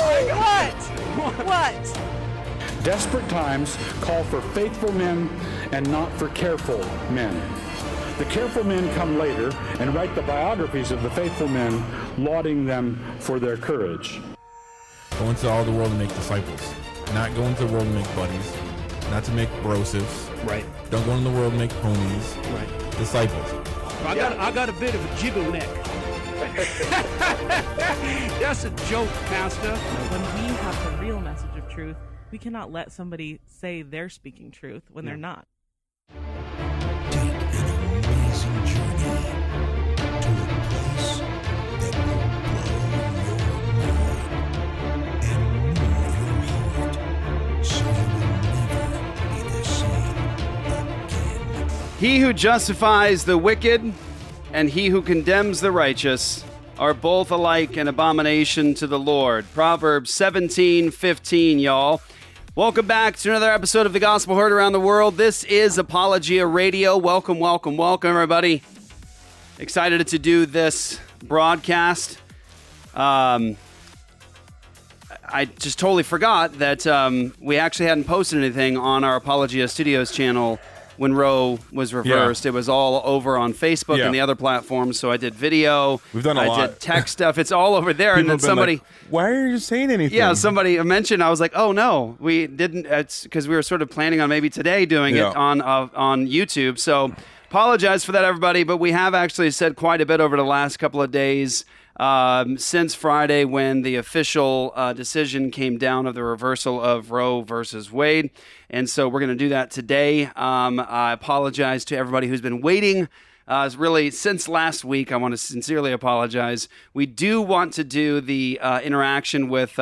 What? What? Desperate times call for faithful men and not for careful men. The careful men come later and write the biographies of the faithful men, lauding them for their courage. Go into all the world and make disciples. Not go into the world and make buddies. Not to make brosives. Right, Don't go into the world and make ponies. right. Disciples. I got, I got a bit of a jiggle neck. That's a joke, Pastor. When we have the real message of truth, we cannot let somebody say they're speaking truth when they're not. Take an amazing journey to a place that will blow your mind and move your heart so you will never be the same again. He who justifies the wicked and he who condemns the righteous are both alike an abomination to the Lord. Proverbs 17 15, y'all. Welcome back to another episode of the Gospel Heard Around the World. This is Apologia Radio. Welcome, welcome, welcome, everybody. Excited to do this broadcast. Um, I just totally forgot that um, we actually hadn't posted anything on our Apologia Studios channel when Roe was reversed. It was all over on Facebook Yeah. and the other platforms. So I did video. We've done a I lot. did text stuff. It's all over there. and then somebody. like, Why are you saying anything? Yeah, somebody mentioned. I was like, "Oh no, we didn't." It's because we were sort of planning on maybe today doing Yeah. it on uh, on YouTube. So apologize for that, everybody. But we have actually said quite a bit over the last couple of days um, since Friday when the official uh, decision came down of the reversal of Roe versus Wade. And so we're going to do that today. Um, I apologize to everybody who's been waiting. Uh, really, since last week, I want to sincerely apologize. We do want to do the uh, interaction with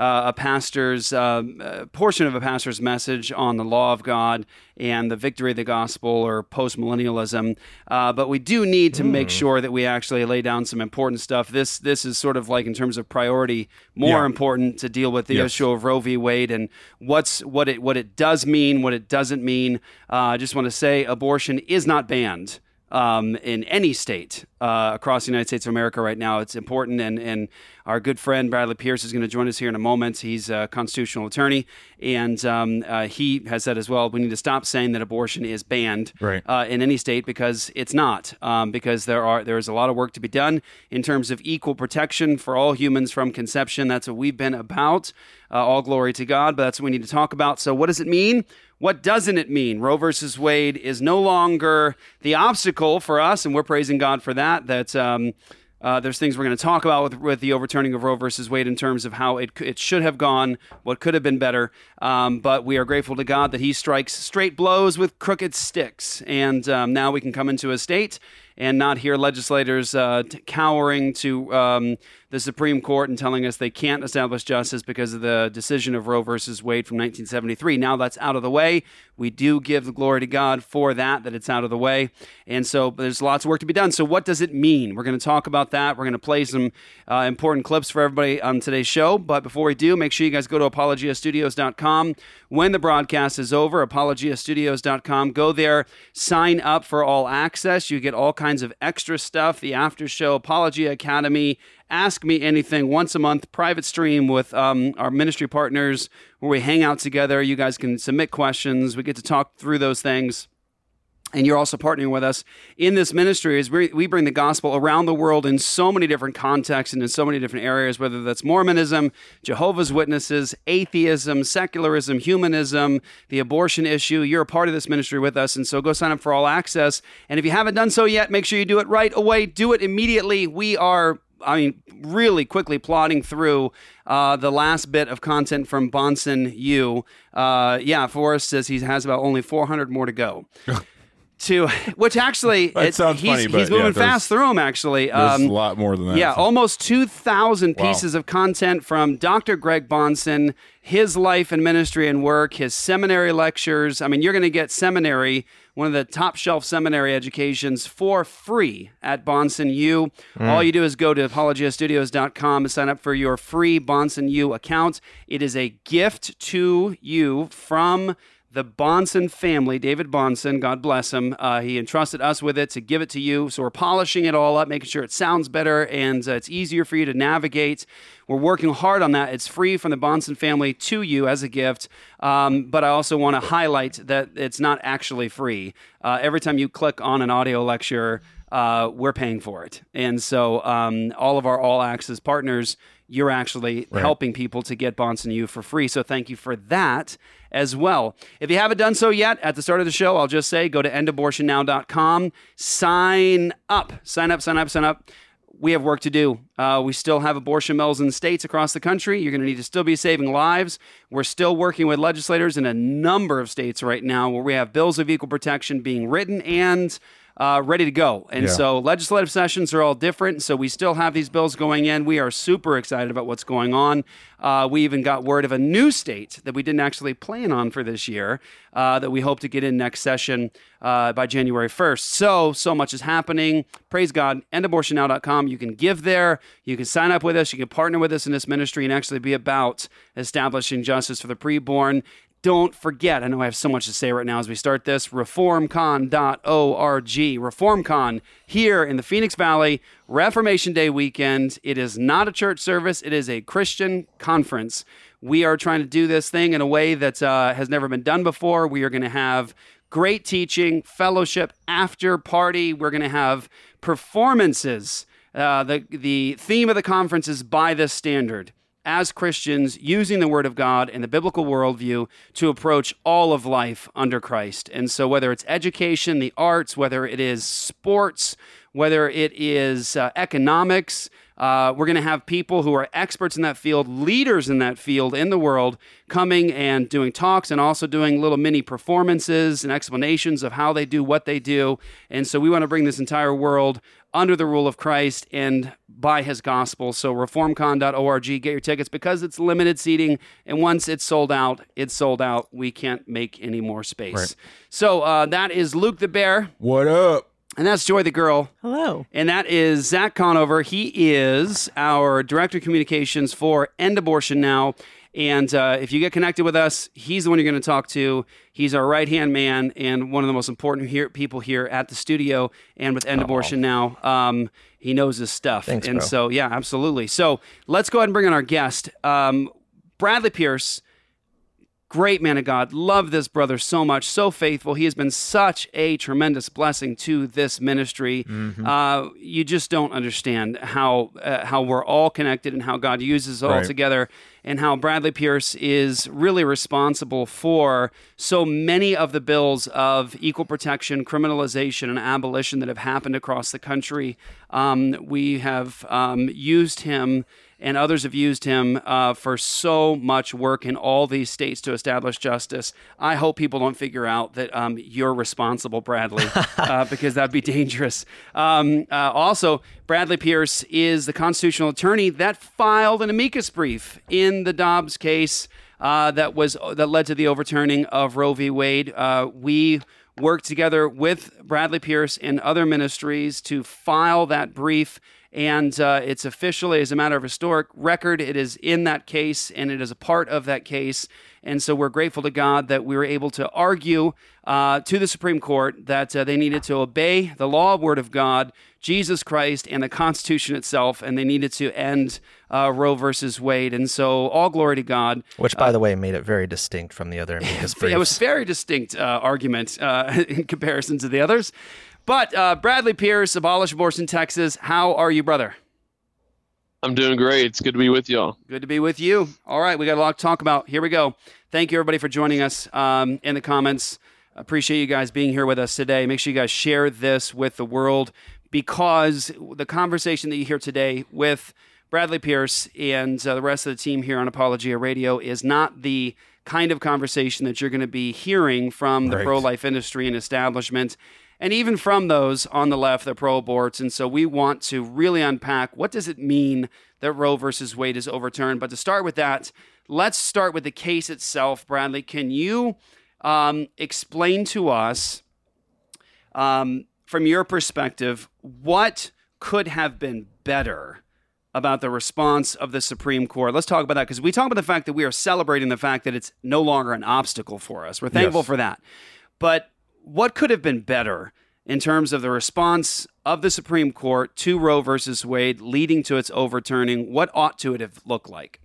uh, a pastor's uh, uh, portion of a pastor's message on the law of God and the victory of the gospel or postmillennialism. Uh, but we do need to make sure that we actually lay down some important stuff. This this is sort of like in terms of priority, more Yeah. important to deal with the Yes. issue of Roe v. Wade and what's what it what it does mean, what it doesn't mean. Uh, I just want to say abortion is not banned um, in any state uh, across the United States of America right now. It's important, and, and our good friend Bradley Pierce is going to join us here in a moment. He's a constitutional attorney, and um, uh, he has said as well we need to stop saying that abortion is banned Right. uh, in any state because it's not. Um, because there are there is a lot of work to be done in terms of equal protection for all humans from conception. That's what we've been about. Uh, all glory to God, but that's what we need to talk about. So, what does it mean? What doesn't it mean? Roe versus Wade is no longer the obstacle for us, and we're praising God for that. That um, uh, there's things we're going to talk about with, with the overturning of Roe versus Wade in terms of how it, it should have gone, what could have been better. Um, but we are grateful to God that He strikes straight blows with crooked sticks. And um, now we can come into a state and not hear legislators uh, t- cowering to um, the Supreme Court and telling us they can't establish justice because of the decision of Roe versus Wade from 1973. Now that's out of the way. We do give the glory to God for that, that it's out of the way. And so there's lots of work to be done. So, what does it mean? We're going to talk about that. We're going to play some uh, important clips for everybody on today's show. But before we do, make sure you guys go to apologiastudios.com when the broadcast is over. Apologiastudios.com. Go there, sign up for all access. You get all kinds of extra stuff the after show, Apologia Academy. Ask Me Anything once a month, private stream with um, our ministry partners where we hang out together. You guys can submit questions. We get to talk through those things. And you're also partnering with us in this ministry as we, we bring the gospel around the world in so many different contexts and in so many different areas whether that's mormonism jehovah's witnesses atheism secularism humanism the abortion issue. You're a part of this ministry with us. And so go sign up for all access. And if you haven't done so yet make sure you do it right away. Do it immediately. We are I mean, really quickly plodding through uh, the last bit of content from Bahnsen U. Uh, yeah, Forrest says he has about only 400 more to go. to which actually That it- sounds he's, funny, he's yeah, moving there's- fast through them. Actually, Um, a lot more than that. yeah, So- almost 2,000 Wow. pieces of content from Dr. Greg Bahnsen, his life and ministry and work, his seminary lectures. I mean, you're going to get seminary, one of the top shelf seminary educations, for free at Bahnsen U. All you do is go to apologiastudios.com and sign up for your free Bahnsen U account. It is a gift to you from the Bahnsen family, David Bahnsen, God bless him. Uh, he entrusted us with it to give it to you. So we're polishing it all up, making sure it sounds better and uh, it's easier for you to navigate. We're working hard on that. It's free from the Bahnsen family to you as a gift. Um, but I also want to highlight that it's not actually free. Uh, every time you click on an audio lecture, uh, we're paying for it. And so um, all of our all access partners, you're actually helping people to get Bahnsen U for free. So thank you for that as well. If you haven't done so yet, at the start of the show, I'll just say go to endabortionnow.com, sign up, sign up, sign up, sign up. We have work to do. Uh, we still have abortion mills in states across the country. You're going to need to still be saving lives. We're still working with legislators in a number of states right now where we have bills of equal protection being written and uh, ready to go. And Yeah. so legislative sessions are all different. So we still have these bills going in. We are super excited about what's going on. Uh, we even got word of a new state that we didn't actually plan on for this year uh, that we hope to get in next session uh, by January 1st. So, so much is happening. Praise God. EndAbortionNow.com. You can give there. You can sign up with us. You can partner with us in this ministry and actually be about establishing justice for the preborn. Don't forget, I know I have so much to say right now as we start this, reformcon.org. ReformCon here in the Phoenix Valley, Reformation Day weekend. It is not a church service, it is a Christian conference. We are trying to do this thing in a way that uh, has never been done before. We are going to have great teaching, fellowship, after party. We're going to have performances. Uh, the, the theme of the conference is by this standard as Christians using the Word of God and the biblical worldview to approach all of life under Christ. And so, whether it's education, the arts, whether it is sports, whether it is uh, economics, uh, we're going to have people who are experts in that field, leaders in that field in the world, coming and doing talks and also doing little mini performances and explanations of how they do what they do. And so, we want to bring this entire world under the rule of Christ and by his gospel. So reformcon.org, get your tickets because it's limited seating. And once it's sold out, it's sold out. We can't make any more space. Right. So uh, that is Luke the Bear, What up? And that's Joy the Girl. Hello. And that is Zach Conover. He is our director of communications for End Abortion Now. And uh, if you get connected with us, he's the one you're going to talk to. He's our right hand man and one of the most important here, people here at the studio and with End Abortion Now. Um, he knows his stuff. Thanks, and bro. so, yeah, absolutely. So let's go ahead and bring in our guest. Um, Bradley Pierce great man of God. Love this brother so much, so faithful. He has been such a tremendous blessing to this ministry. Mm-hmm. Uh, you just don't understand how uh, how we're all connected and how God uses it all Right. together, and how Bradley Pierce is really responsible for so many of the bills of equal protection, criminalization, and abolition that have happened across the country. Um, we have um, used him and others have used him uh, for so much work in all these states to establish justice. I hope people don't figure out that um, you're responsible, Bradley, uh, because that'd be dangerous. Um, uh, also, Bradley Pierce is the constitutional attorney that filed an amicus brief in the Dobbs case uh, that was that led to the overturning of Roe v. Wade. Uh, we worked together with Bradley Pierce and other ministries to file that brief. And uh, it's officially, as a matter of historic record, it is in that case and it is a part of that case. And so we're grateful to God that we were able to argue uh, to the Supreme Court that uh, they needed to obey the law, word of God, Jesus Christ, and the Constitution itself, and they needed to end uh, Roe versus Wade. And so all glory to God. Which, by the way, made it very distinct from the other amicus briefs. It was very distinct uh, argument uh, in comparison to the others. But uh, Bradley Pierce, Abolish Abortion, Texas. How are you, brother? I'm doing great. It's good to be with y'all. Good to be with you. All right, we got a lot to talk about. Here we go. Thank you, everybody, for joining us um, in the comments. Appreciate you guys being here with us today. Make sure you guys share this with the world because the conversation that you hear today with Bradley Pierce and uh, the rest of the team here on Apologia Radio is not the kind of conversation that you're going to be hearing from the Right. pro life industry and establishment. And even from those on the left, they're pro-aborts, and so we want to really unpack what does it mean that Roe versus Wade is overturned. But to start with that, let's start with the case itself. Bradley, can you um, explain to us, um, from your perspective, what could have been better about the response of the Supreme Court? Let's talk about that because we talk about the fact that we are celebrating the fact that it's no longer an obstacle for us. We're thankful Yes. for that. But what could have been better in terms of the response of the Supreme Court to Roe versus Wade, leading to its overturning? What ought to it have looked like?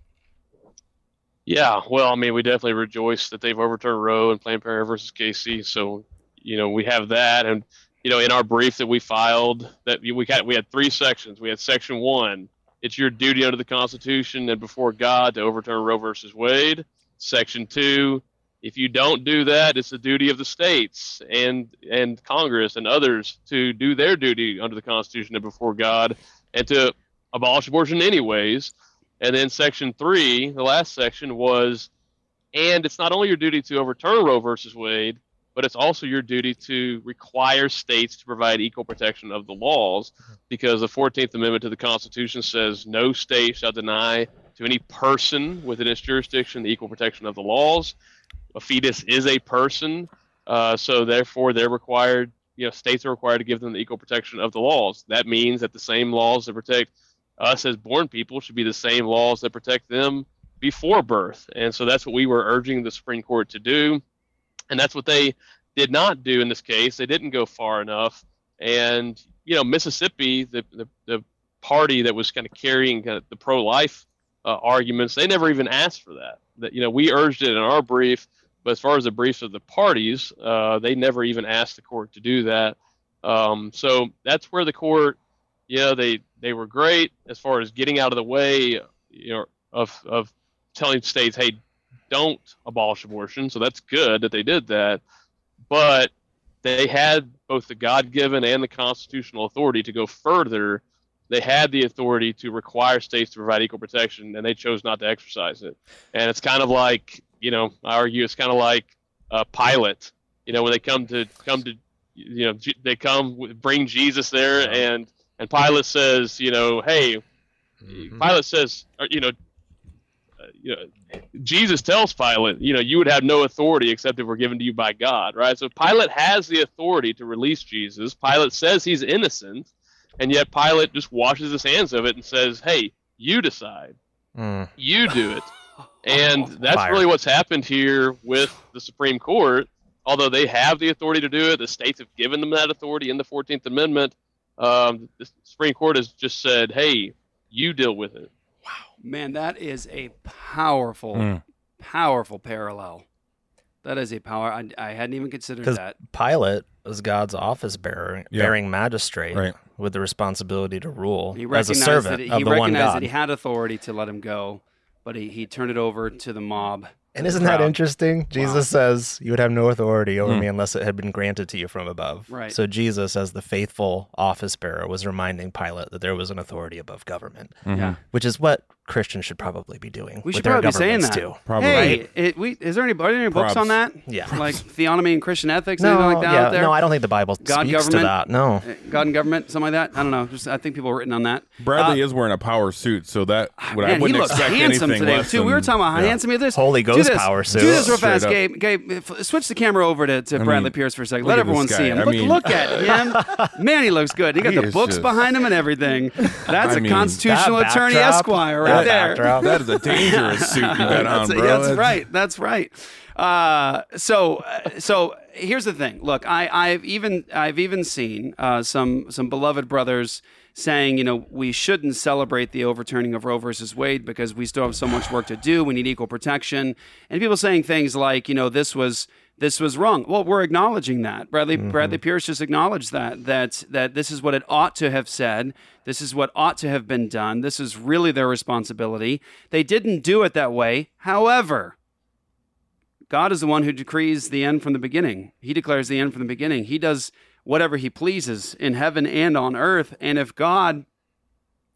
Yeah, well, I mean, we definitely rejoice that they've overturned Roe and Planned Parenthood versus Casey. So, you know, we have that, and you know, in our brief that we filed, that we got we had three sections. We had section one, it's your duty under the Constitution and before God to overturn Roe versus Wade. Section two, if you don't do that, it's the duty of the states and and Congress and others to do their duty under the Constitution and before God, and to abolish abortion anyways. And then section three, the last section was, and it's not only your duty to overturn Roe versus Wade, but it's also your duty to require states to provide equal protection of the laws, because the 14th Amendment to the Constitution says no state shall deny to any person within its jurisdiction the equal protection of the laws. A fetus is a person, uh, so therefore they're required. You know, states are required to give them the equal protection of the laws. That means that the same laws that protect us as born people should be the same laws that protect them before birth. And so that's what we were urging the Supreme Court to do. And that's what they did not do in this case. They didn't go far enough. And, you know, Mississippi, the, the, the party that was kind of carrying kind of the pro life uh, arguments, they never even asked for that. That, you know, we urged it in our brief, but as far as the briefs of the parties, uh, they never even asked the court to do that. Um, so that's where the court, yeah, they, they were great as far as getting out of the way, you know, of, of telling states, hey, don't abolish abortion. So that's good that they did that. But they had both the God given and the constitutional authority to go further. They had the authority to require states to provide equal protection, and they chose not to exercise it. And it's kind of like, you know, I argue it's kind of like a Pilate. You know, when they come to come to, you know, they come bring Jesus there, and and Pilate says, you know, hey, Pilate says, you know, uh, you know, Jesus tells Pilate, you know, you would have no authority except if we're given to you by God, right? So Pilate has the authority to release Jesus. Pilate says he's innocent, and yet Pilate just washes his hands of it and says, hey, you decide, Mm. you do it. And that's Fire. really what's happened here with the Supreme Court. Although they have the authority to do it, the states have given them that authority in the 14th Amendment. Um, the Supreme Court has just said, hey, you deal with it. Wow, man, that is a powerful, Mm. powerful parallel. That is a power. I, I hadn't even considered Because that. Pilate was God's office bearer, Yeah. bearing magistrate Right. with the responsibility to rule He as a recognized servant that he of the one recognized God. that he had authority to let him go, but he, he turned it over to the mob. and isn't that interesting? Jesus says, You would have no authority over Hmm. me unless it had been granted to you from above. Right. So Jesus, as the faithful office bearer, was reminding Pilate that there was an authority above government, Yeah. which is what Christians should probably be doing. We should probably be saying that. Too. Probably. Hey, it, we, is there any, are there any books Probs. on that? Yeah. Like theonomy and Christian ethics, No, anything like that yeah, out there? no, I don't think the Bible God speaks to government? that. No. Uh, God and government, something like that. I don't know. Just I think people have written on that. Bradley Uh, is wearing a power suit, so that would, I Man, he wouldn't looks expect handsome anything today less too. we were talking about how yeah. handsome he is. Holy Ghost this. power suit. Do suit. this real fast. Gabe. Gabe, switch the camera over to, to I Bradley mean, Pierce for a second. Let everyone see him. I look, mean- look at him. Man, he looks good. He got the books behind him and everything. That's a constitutional attorney Esquire that right there. That is a dangerous suit you got on, that's, bro. that's That's- right. That's right. Uh, so, uh, so here's the thing. Look, I, I've even I've even seen uh, some some beloved brothers saying, you know, we shouldn't celebrate the overturning of Roe versus Wade because we still have so much work to do. We need equal protection, and people saying things like, you know, this was this was wrong. Well, we're acknowledging that. Bradley mm-hmm. Bradley Pierce just acknowledged that that that this is what it ought to have said. This is what ought to have been done. This is really their responsibility. They didn't do it that way. However, God is the one who decrees the end from the beginning. He declares the end from the beginning. He does whatever he pleases in heaven and on earth. And if God,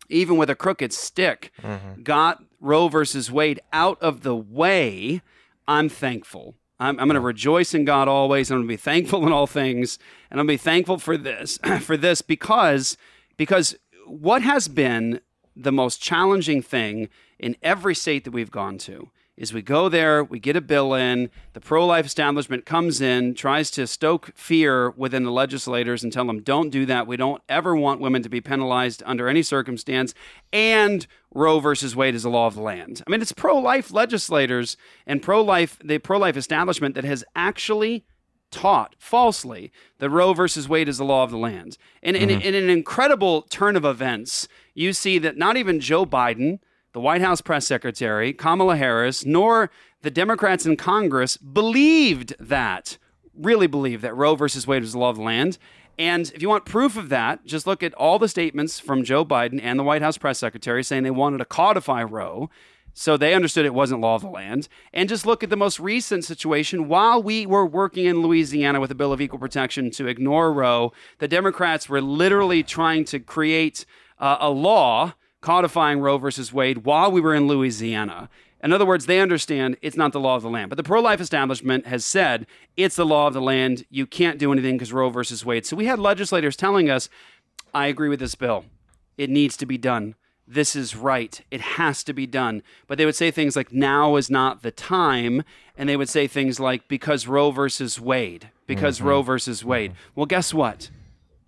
even with a crooked stick, mm-hmm. got Roe versus Wade out of the way, I'm thankful. I'm, I'm going to rejoice in God always. I'm going to be thankful in all things, and I'm going to be thankful for this for this because because what has been the most challenging thing in every state that we've gone to is we go there, we get a bill in, the pro life establishment comes in, tries to stoke fear within the legislators and tell them, don't do that. We don't ever want women to be penalized under any circumstance. And Roe versus Wade is the law of the land. I mean, it's pro life legislators and pro life, the pro life establishment that has actually taught falsely that Roe versus Wade is the law of the land. And in, mm-hmm. in an incredible turn of events, you see that not even Joe Biden, the White House press secretary, Kamala Harris, nor the Democrats in Congress believed that, really believed that Roe versus Wade was the law of the land. And if you want proof of that, just look at all the statements from Joe Biden and the White House press secretary saying they wanted to codify Roe. So they understood it wasn't law of the land. And just look at the most recent situation. While we were working in Louisiana with a bill of equal protection to ignore Roe, the Democrats were literally trying to create uh, a law codifying Roe versus Wade while we were in Louisiana. In other words, they understand it's not the law of the land. But the pro life establishment has said it's the law of the land. You can't do anything because Roe versus Wade. So we had legislators telling us, I agree with this bill. It needs to be done. This is right. It has to be done. But they would say things like, now is not the time. And they would say things like, because Roe versus Wade, because mm-hmm. Roe versus Wade. Well, guess what?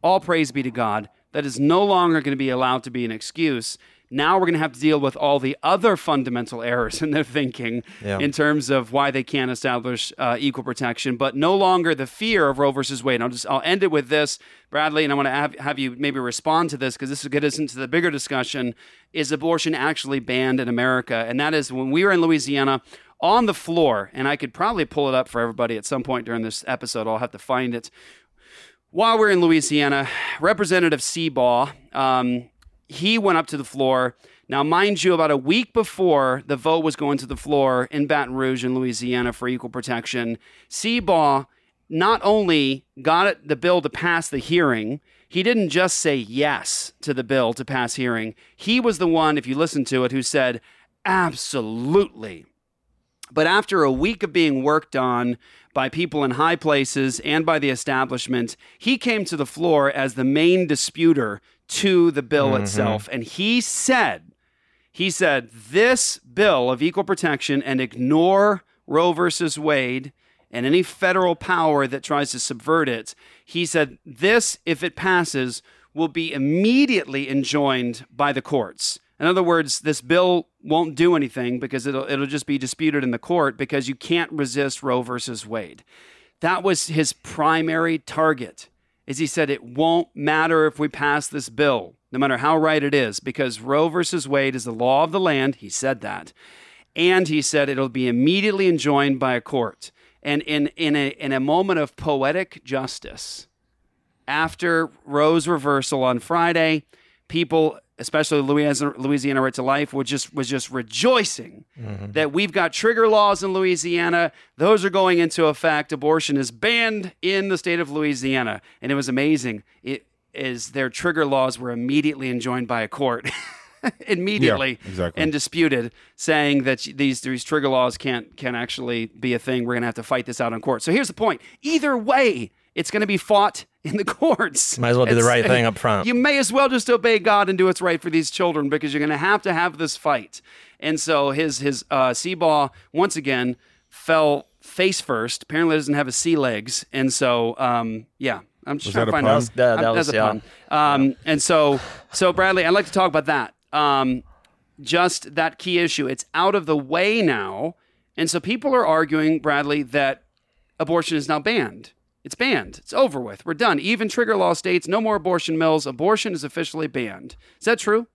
All praise be to God. That is no longer going to be allowed to be an excuse. Now we're going to have to deal with all the other fundamental errors in their thinking Yeah. in terms of why they can't establish uh, equal protection, but no longer the fear of Roe versus Wade. I'll just I'll end it with this, Bradley, and I want to have, have you maybe respond to this because this will get us into the bigger discussion: Is abortion actually banned in America? And that is when we were in Louisiana on the floor, and I could probably pull it up for everybody at some point during this episode. I'll have to find it while we're in Louisiana, Representative Seabaugh, um, he went up to the floor. Now, mind you, about a week before the vote was going to the floor in Baton Rouge in Louisiana for equal protection, Seabaugh not only got the bill to pass the hearing, he didn't just say yes to the bill to pass hearing. He was the one, if you listen to it, who said, absolutely. But after a week of being worked on by people in high places and by the establishment, he came to the floor as the main disputer to the bill mm-hmm. itself. And he said, he said, this bill of equal protection and ignore Roe versus Wade and any federal power that tries to subvert it, he said, this, if it passes, will be immediately enjoined by the courts. In other words, this bill won't do anything because it'll, it'll just be disputed in the court because you can't resist Roe versus Wade. That was his primary target. Is he said it won't matter if we pass this bill, no matter how right it is, because Roe versus Wade is the law of the land. He said that. And he said it'll be immediately enjoined by a court. And in, in, a, in a moment of poetic justice, after Roe's reversal on Friday, people, especially Louisiana, Louisiana Right to Life, was just was just rejoicing mm-hmm. that we've got trigger laws in Louisiana. Those are going into effect. Abortion is banned in the state of Louisiana, and it was amazing. It is their trigger laws were immediately enjoined by a court. immediately Yeah, exactly. and disputed, saying that these these trigger laws can't can actually be a thing. We're going to have to fight this out in court. So here's the point: either way, it's going to be fought in the courts. Might as well do the right thing up front. You may as well just obey God and do what's right for these children because you're going to have to have this fight. And so his his uh, Seabaugh once again fell face first. Apparently doesn't have his sea legs, and so um, yeah. I'm just Was trying that to a find pun? out. That- that was- that's a yeah. pun. Um, and so, so Bradley, I'd like to talk about that. Um, just that key issue. It's out of the way now, and so people are arguing, Bradley, that abortion is now banned. It's banned. It's over with. We're done. Even trigger law states no more abortion mills. Abortion is officially banned. Is that true?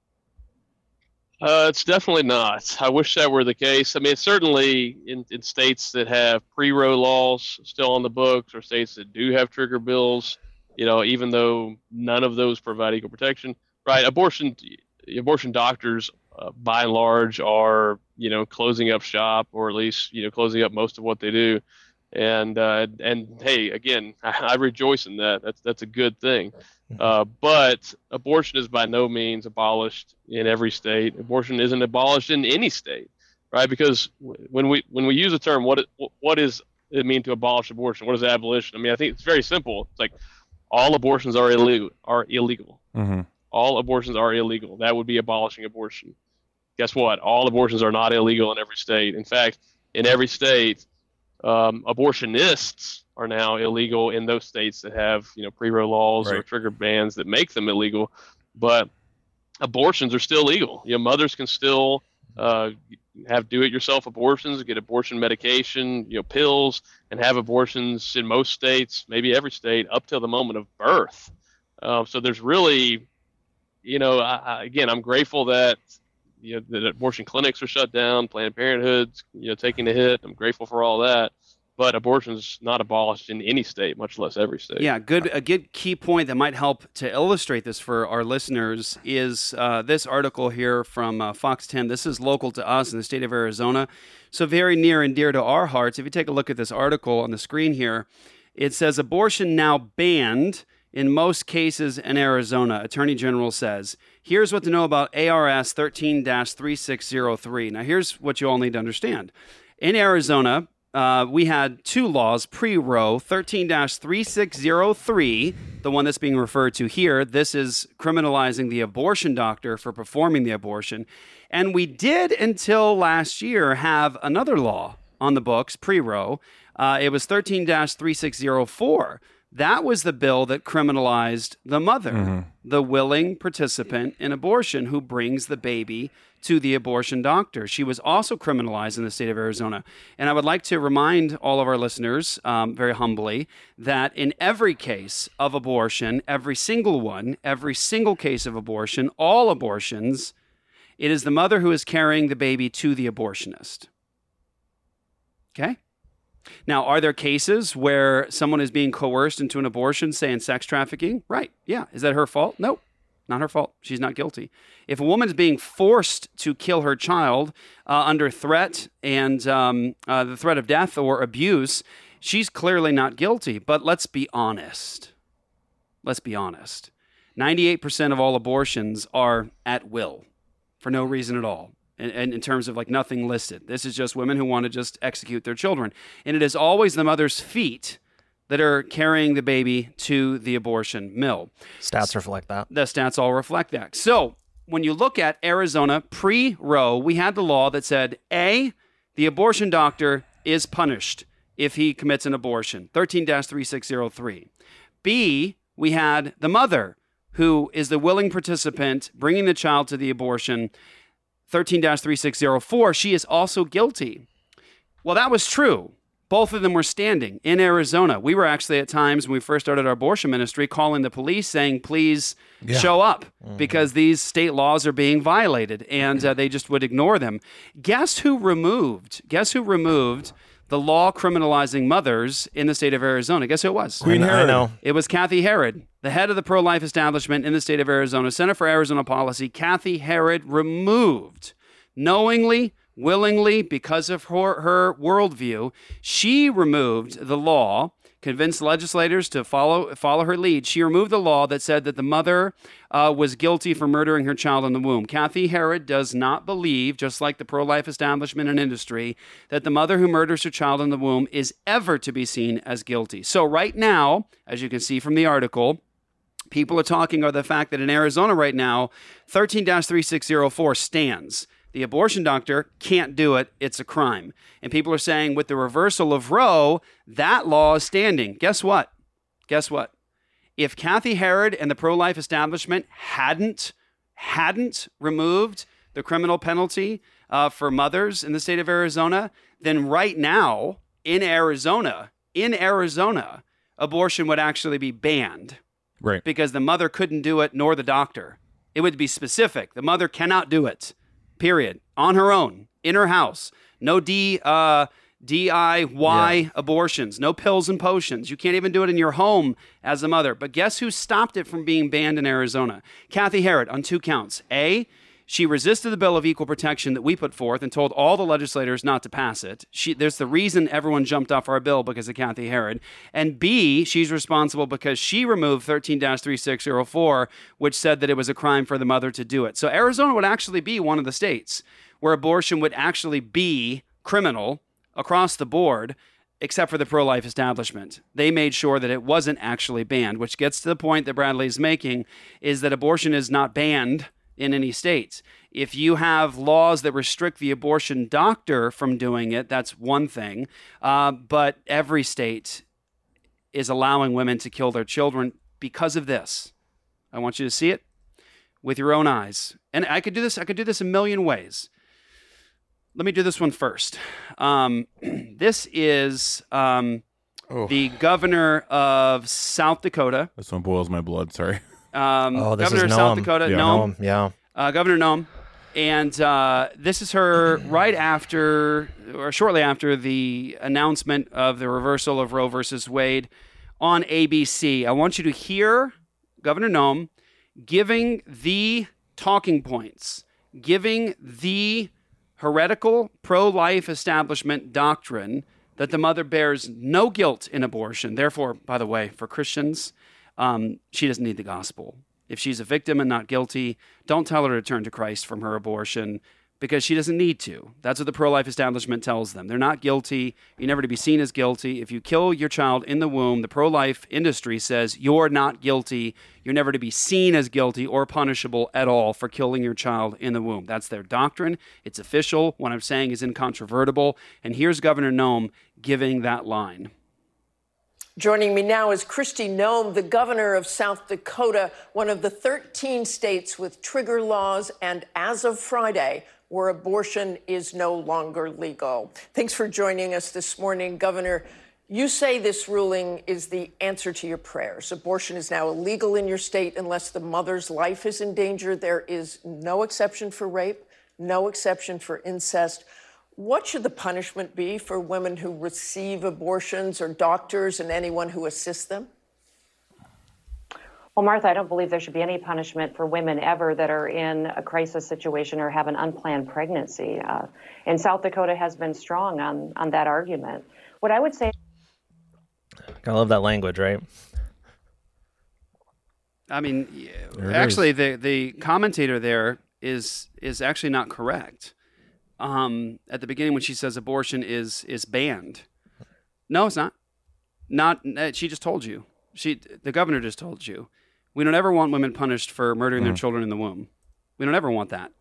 Uh, it's definitely not. I wish that were the case. I mean, certainly in, in states that have pre-Roe laws still on the books, or states that do have trigger bills. You know, even though none of those provide equal protection, right? Abortion, abortion doctors, uh, by and large, are you know closing up shop, or at least you know closing up most of what they do. And uh, and hey, again, I, I rejoice in that. That's that's a good thing. Uh, but abortion is by no means abolished in every state. Abortion isn't abolished in any state, right? Because when we when we use the term what it, what is it mean to abolish abortion? What is abolition? I mean, I think it's very simple. It's like all abortions are illegal. Are illegal. Mm-hmm. All abortions are illegal. That would be abolishing abortion. Guess what? All abortions are not illegal in every state. In fact, in every state, um, abortionists are now illegal in those states that have you know pre-Roe laws or trigger bans that make them illegal. But abortions are still legal. You know, mothers can still uh, have do-it-yourself abortions, get abortion medication, you know, pills, and have abortions in most states, maybe every state, up till the moment of birth. Um, so there's really, you know, I, I, again, I'm grateful that you know that abortion clinics are shut down, Planned Parenthood's you know taking a hit. I'm grateful for all that, but abortion's not abolished in any state, much less every state. Yeah, good. A good key point that might help to illustrate this for our listeners is uh, this article here from uh, Fox 10. This is local to us in the state of Arizona, so very near and dear to our hearts. If you take a look at this article on the screen here, it says abortion now banned in most cases in Arizona. Attorney General says. Here's what to know about ARS 13 3603. Now, here's what you all need to understand. In Arizona, uh, we had two laws pre Roe 13 3603, the one that's being referred to here. This is criminalizing the abortion doctor for performing the abortion. And we did until last year have another law on the books pre Roe. Uh, it was 13 3604. That was the bill that criminalized the mother, the willing participant in abortion who brings the baby to the abortion doctor. She was also criminalized in the state of Arizona. And I would like to remind all of our listeners, um, very humbly, that in every case of abortion, every single one, every single case of abortion, all abortions, it is the mother who is carrying the baby to the abortionist. Okay? Now, are there cases where someone is being coerced into an abortion, say in sex trafficking? Right. Yeah. Is that her fault? Nope. Not her fault. She's not guilty. If a woman's being forced to kill her child uh, under threat and um, uh, the threat of death or abuse, she's clearly not guilty. But let's be honest. Let's be honest. 98% of all abortions are at will for no reason at all. In, in, in terms of like nothing listed. This is just women who want to just execute their children. And it is always the mother's feet that are carrying the baby to the abortion mill. Stats reflect that. The stats all reflect that. So when you look at Arizona pre Roe, we had the law that said A, the abortion doctor is punished if he commits an abortion, 13 3603. B, we had the mother who is the willing participant bringing the child to the abortion, 13 3604. She is also guilty. Well, that was true. Both of them were standing in Arizona. We were actually at times when we first started our abortion ministry calling the police saying, please show up because these state laws are being violated. And uh, they just would ignore them. Guess who removed? Guess who removed the law criminalizing mothers in the state of Arizona? Guess who it was? Queen I know- I Herod. know. It was Cathi Herrod, the head of the pro life establishment in the state of Arizona, Center for Arizona Policy. Cathi Herrod removed, knowingly, willingly, because of her, her worldview, she removed the law. Convinced legislators to follow follow her lead. She removed the law that said that the mother uh, was guilty for murdering her child in the womb. Cathi Herrod does not believe, just like the pro life establishment and industry, that the mother who murders her child in the womb is ever to be seen as guilty. So, right now, as you can see from the article, people are talking about the fact that in Arizona right now, 13 3604 stands. The abortion doctor can't do it. It's a crime. And people are saying with the reversal of Roe, that law is standing. Guess what? Guess what? If Cathi Herrod and the pro life establishment hadn't hadn't removed the criminal penalty uh, for mothers in the state of Arizona, then right now in Arizona, in Arizona, abortion would actually be banned Right. because the mother couldn't do it nor the doctor. It would be specific. The mother cannot do it. Period. On her own, in her house. No D uh DIY abortions, no pills and potions. You can't even do it in your home as a mother. But guess who stopped it from being banned in Arizona? Cathi Herrod on two counts. A, she resisted the bill of equal protection that we put forth and told all the legislators not to pass it. She, there's the reason everyone jumped off our bill because of Cathi Herrod. And B, she's responsible because she removed 13 3604, which said that it was a crime for the mother to do it. So Arizona would actually be one of the states where abortion would actually be criminal across the board. except for the pro life establishment. They made sure that it wasn't actually banned, which gets to the point that Bradley is making is that abortion is not banned in any states. If you have laws that restrict the abortion doctor from doing it, that's one thing. Uh, but every state is allowing women to kill their children because of this. I want you to see it with your own eyes. And I could do this, I could do this a million ways. Let me do this one first. Um, this is um, Oh. the governor of South Dakota. This one boils my blood. Sorry. Um, Oh, governor of South Dakota, Yeah. Noem, yeah. uh, Governor Noem, and uh, this is her right after or shortly after the announcement of the reversal of Roe versus Wade on ABC. I want you to hear Governor Noem giving the talking points, giving the heretical pro-life establishment doctrine that the mother bears no guilt in abortion. Therefore, by the way, for Christians, um, she doesn't need the gospel. If she's a victim and not guilty, don't tell her to turn to Christ from her abortion because she doesn't need to. That's what the pro life establishment tells them. They're not guilty. You're never to be seen as guilty. If you kill your child in the womb, the pro life industry says you're not guilty. You're never to be seen as guilty or punishable at all for killing your child in the womb. That's their doctrine. It's official. What I'm saying is incontrovertible. And here's Governor Noem giving that line. Joining me now is Kristi Noem, the governor of South Dakota, one of the 13 states with trigger laws, and as of Friday, where abortion is no longer legal. Thanks for joining us this morning, Governor. You say this ruling is the answer to your prayers. Abortion is now illegal in your state unless the mother's life is in danger. There is no exception for rape, no exception for incest. What should the punishment be for women who receive abortions or doctors and anyone who assists them? Well, Martha, I don't believe there should be any punishment for women ever that are in a crisis situation or have an unplanned pregnancy. Uh, and South Dakota has been strong on, on that argument. What I would say. I love that language, right? I mean, There it actually, the the commentator there is is actually not correct. Um, at the beginning, when she says abortion is is banned, no, it's not. Not uh, she just told you. She the governor just told you. We don't ever want women punished for murdering their Mm. children in the womb. We don't ever want that.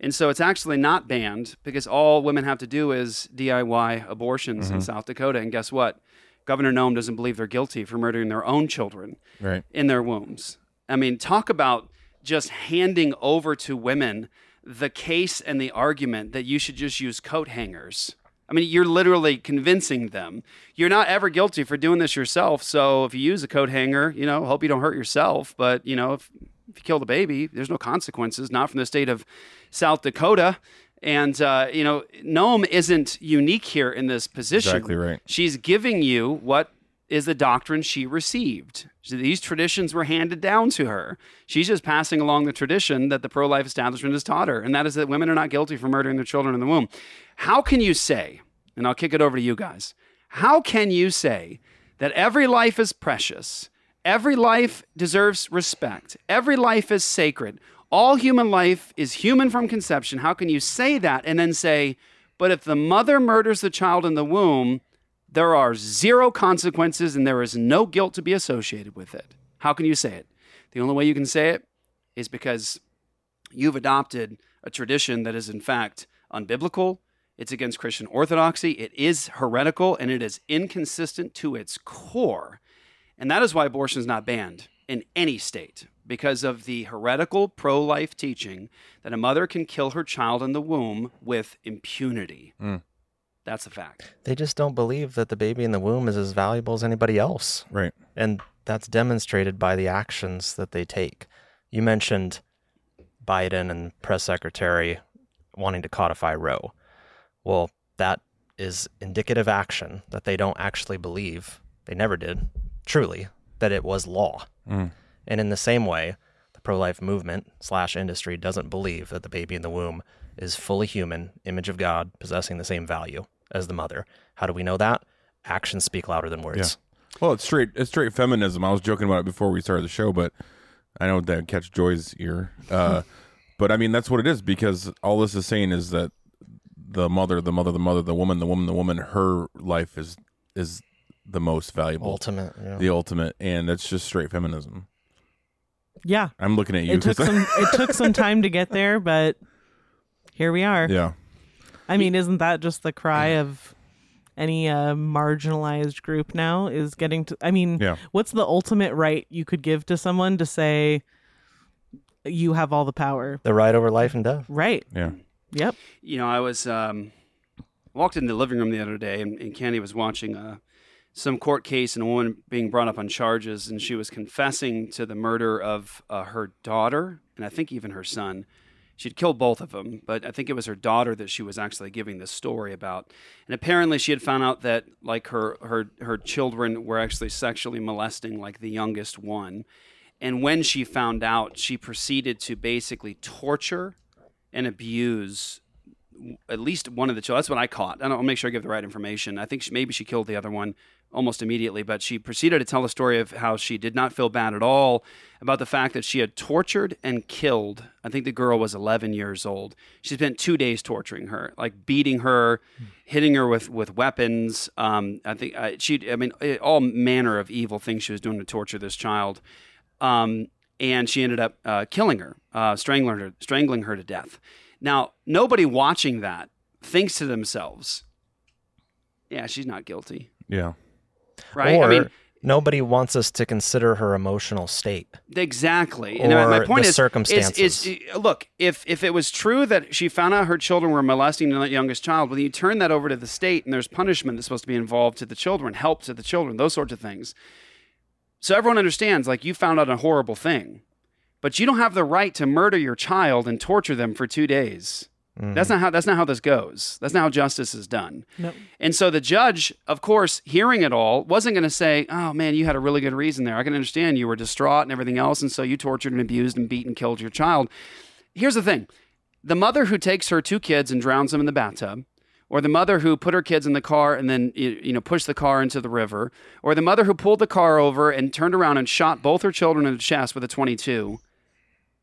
And so it's actually not banned because all women have to do is DIY abortions in Mhm. South Dakota. And guess what? Governor Noem doesn't believe they're guilty for murdering their own children Right. in their wombs. I mean, talk about just handing over to women the case and the argument that you should just use coat hangers. I mean, you're literally convincing them. You're not ever guilty for doing this yourself. So if you use a coat hanger, you know, hope you don't hurt yourself. But, you know, if, if you kill the baby, there's no consequences, not from the state of South Dakota. And, uh, you know, Noem isn't unique here in this position. Exactly right. She's giving you what is the doctrine she received. So These traditions were handed down to her. She's just passing along the tradition that the pro life establishment has taught her, and that is that women are not guilty for murdering their children in the womb. How can you say, and I'll kick it over to you guys, how can you say that every life is precious, every life deserves respect, every life is sacred, all human life is human from conception? How can you say that and then say, but if the mother murders the child in the womb, there are zero consequences and there is no guilt to be associated with it. How can you say it? The only way you can say it is because you've adopted a tradition that is, in fact, unbiblical. It's against Christian orthodoxy. It is heretical and it is inconsistent to its core. And that is why abortion is not banned in any state because of the heretical pro life teaching that a mother can kill her child in the womb with impunity. Mm. That's a fact. They just don't believe that the baby in the womb is as valuable as anybody else. Right. And that's demonstrated by the actions that they take. You mentioned Biden and press secretary wanting to codify Roe. Well, that is indicative action that they don't actually believe, they never did, truly, that it was law. Mm. And in the same way, the pro life movement slash industry doesn't believe that the baby in the womb is fully human, image of God, possessing the same value as the mother. How do we know that? Actions speak louder than words. Well, it's straight it's straight feminism. I was joking about it before we started the show, but I know that catch Joy's ear. Uh, but I mean that's what it is because all this is saying is that the mother, the mother, the mother, the woman, the woman, the woman, her life is is the most valuable, Ultimate, yeah. the ultimate, and that's just straight feminism. Yeah. I'm looking at you. It took 'cause- some it took some time to get there, but here we are. yeah, I mean, isn't that just the cry of any uh, marginalized group now is getting to I mean, Yeah. what's the ultimate right you could give to someone to say you have all the power? The right over life and death. Right. yeah. Yep. You know, I was um, walked in the living room the other day, and, and Candy was watching uh, some court case and a woman being brought up on charges, and she was confessing to the murder of uh, her daughter and I think even her son. She'd killed both of them, but I think it was her daughter that she was actually giving this story about. And apparently, she had found out that like her her her children were actually sexually molesting like the youngest one. And when she found out, she proceeded to basically torture and abuse at least one of the children. That's what I caught. I don't I'll make sure I give the right information. I think she, maybe she killed the other one almost immediately, but she proceeded to tell a story of how she did not feel bad at all about the fact that she had tortured and killed. I think the girl was 11 years old. She spent two days torturing her, like beating her, hitting her with with weapons. Um, I think uh, she. I mean, all manner of evil things she was doing to torture this child. Um, and she ended up uh, killing her, uh, strangling her, strangling her to death. Now, nobody watching that thinks to themselves, "Yeah, she's not guilty." Yeah. Right? Or I mean, nobody wants us to consider her emotional state. Exactly. And my- my Or point the is, circumstances. Is, is, look, if if it was true that she found out her children were molesting the youngest child, well, you turn that over to the state, and there's punishment that's supposed to be involved to the children, help to the children, those sorts of things. So everyone understands, like you found out a horrible thing, but you don't have the right to murder your child and torture them for two days. That's not how that's not how this goes. That's not how justice is done. Nope. And so the judge, of course, hearing it all, wasn't going to say, "Oh man, you had a really good reason there. I can understand you were distraught and everything else, and so you tortured and abused and beat and killed your child." Here's the thing: the mother who takes her two kids and drowns them in the bathtub, or the mother who put her kids in the car and then you know pushed the car into the river, or the mother who pulled the car over and turned around and shot both her children in the chest with a 22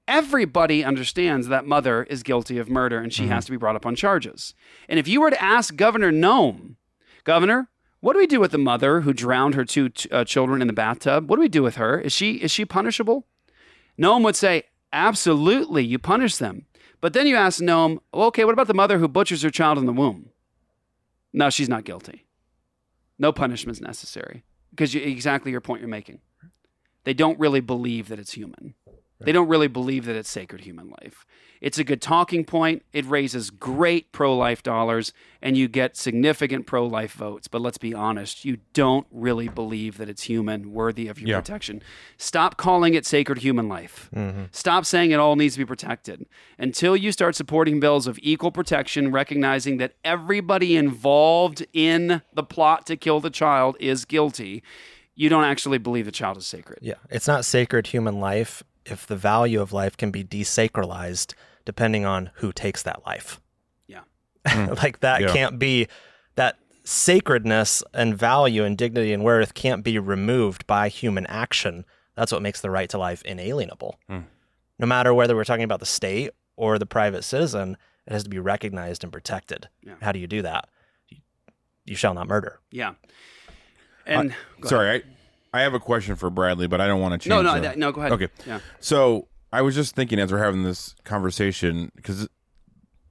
everybody understands that mother is guilty of murder and she has to be brought up on charges. And if you were to ask Governor Noem, Governor, what do we do with the mother who drowned her two uh, children in the bathtub? What do we do with her? Is she is she punishable? Noem would say, absolutely, you punish them. But then you ask Noem, well, okay, what about the mother who butchers her child in the womb? No, she's not guilty. No punishment's necessary because you, exactly your point you're making. They don't really believe that it's human. They don't really believe that it's sacred human life. It's a good talking point. It raises great pro life dollars and you get significant pro life votes. But let's be honest, you don't really believe that it's human, worthy of your Yeah. protection. Stop calling it sacred human life. Mm-hmm. Stop saying it all needs to be protected. Until you start supporting bills of equal protection, recognizing that everybody involved in the plot to kill the child is guilty, you don't actually believe the child is sacred. Yeah, it's not sacred human life if the value of life can be desacralized depending on who takes that life. Yeah. Hmm. like that Yeah. can't be that sacredness and value and dignity and worth can't be removed by human action. That's what makes the right to life inalienable. Hmm. No matter whether we're talking about the state or the private citizen, it has to be recognized and protected. Yeah. How do you do that? You, you shall not murder. Yeah. And go Sorry, I, I have a question for Bradley, but I don't want to change. No, no, the- that- no, go ahead. Okay. Yeah. So I was just thinking as we're having this conversation because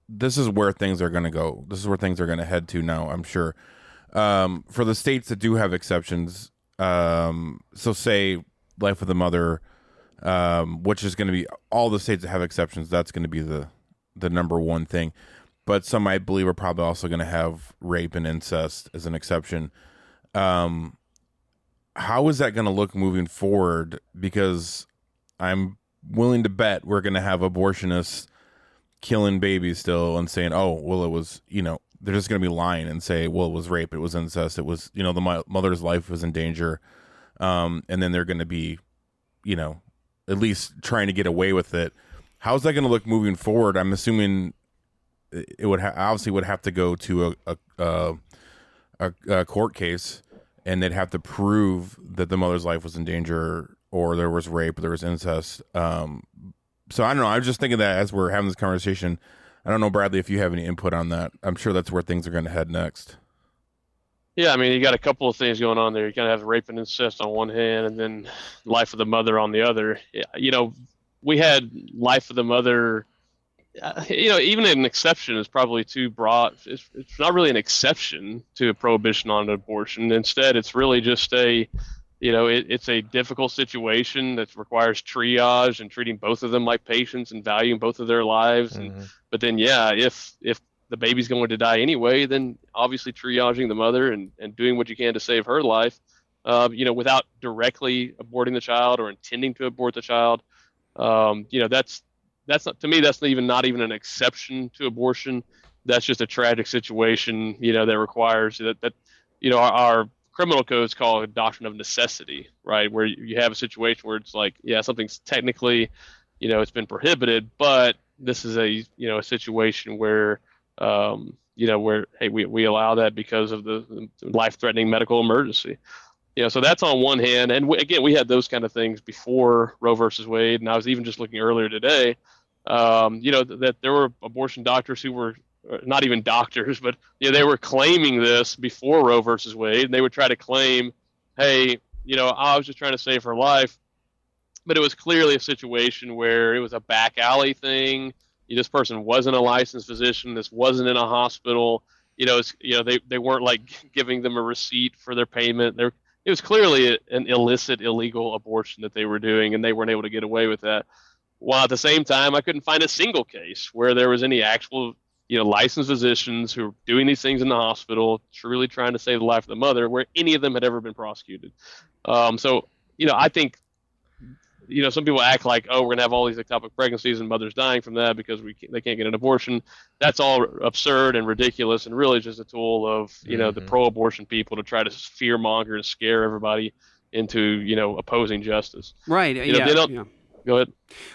this is where things are going to go. This is where things are going to head to now. I'm sure. Um, for the states that do have exceptions, um, so say life with a mother, um, which is going to be all the states that have exceptions. That's going to be the the number one thing. But some I believe are probably also going to have rape and incest as an exception. Um, how is that going to look moving forward? Because I'm willing to bet we're going to have abortionists killing babies still and saying, "Oh, well, it was," you know, they're just going to be lying and say, "Well, it was rape, it was incest, it was," you know, the mo- mother's life was in danger, um, and then they're going to be, you know, at least trying to get away with it. How's that going to look moving forward? I'm assuming it would ha- obviously would have to go to a a, a a a court case, and they'd have to prove that the mother's life was in danger, or there was rape, or there was incest. Um, so I don't know. I was just thinking that as we're having this conversation, I don't know, Bradley, if you have any input on that. I'm sure that's where things are going to head next. Yeah, I mean, you got a couple of things going on there. You kind of have rape and incest on one hand, and then life of the mother on the other. You know, we had life of the mother. Uh, you know, even an exception is probably too broad. It's, it's not really an exception to a prohibition on abortion. Instead, it's really just a, you know, it, it's a difficult situation that requires triage and treating both of them like patients and valuing both of their lives. And but then, yeah, if if the baby's going to die anyway, then obviously triaging the mother and, and doing what you can to save her life, uh, you know, without directly aborting the child or intending to abort the child. Um, you know, that's that's not to me. That's not even not even an exception to abortion. That's just a tragic situation, you know, that requires that that you know our, our criminal codes call it doctrine of necessity, right? Where you have a situation where it's like, yeah, something's technically, you know, it's been prohibited, but this is a you know a situation where um, you know, where hey, we, we allow that because of the, the life-threatening medical emergency. You know, so that's on one hand, and we, again, we had those kind of things before Roe versus Wade, and I was even just looking earlier today. Um, you know, th- that there were abortion doctors who were uh, not even doctors, but you know, they were claiming this before Roe versus Wade, and they would try to claim, hey, you know, I was just trying to save her life, but it was clearly a situation where it was a back alley thing you this person wasn't a licensed physician. This wasn't in a hospital. You know, you know they, they weren't like giving them a receipt for their payment. There, it was clearly an illicit, illegal abortion that they were doing, and they weren't able to get away with that. While at the same time, I couldn't find a single case where there was any actual, you know, licensed physicians who were doing these things in the hospital, truly trying to save the life of the mother, where any of them had ever been prosecuted. Um, so, you know, I think you know, some people act like, oh, we're gonna have all these ectopic pregnancies and mothers dying from that because we can't, they can't get an abortion. That's all absurd and ridiculous, and really just a tool of you know the pro-abortion people to try to fear monger and scare everybody into you know opposing justice. Right. You know, yeah. they don't- yeah. Go ahead.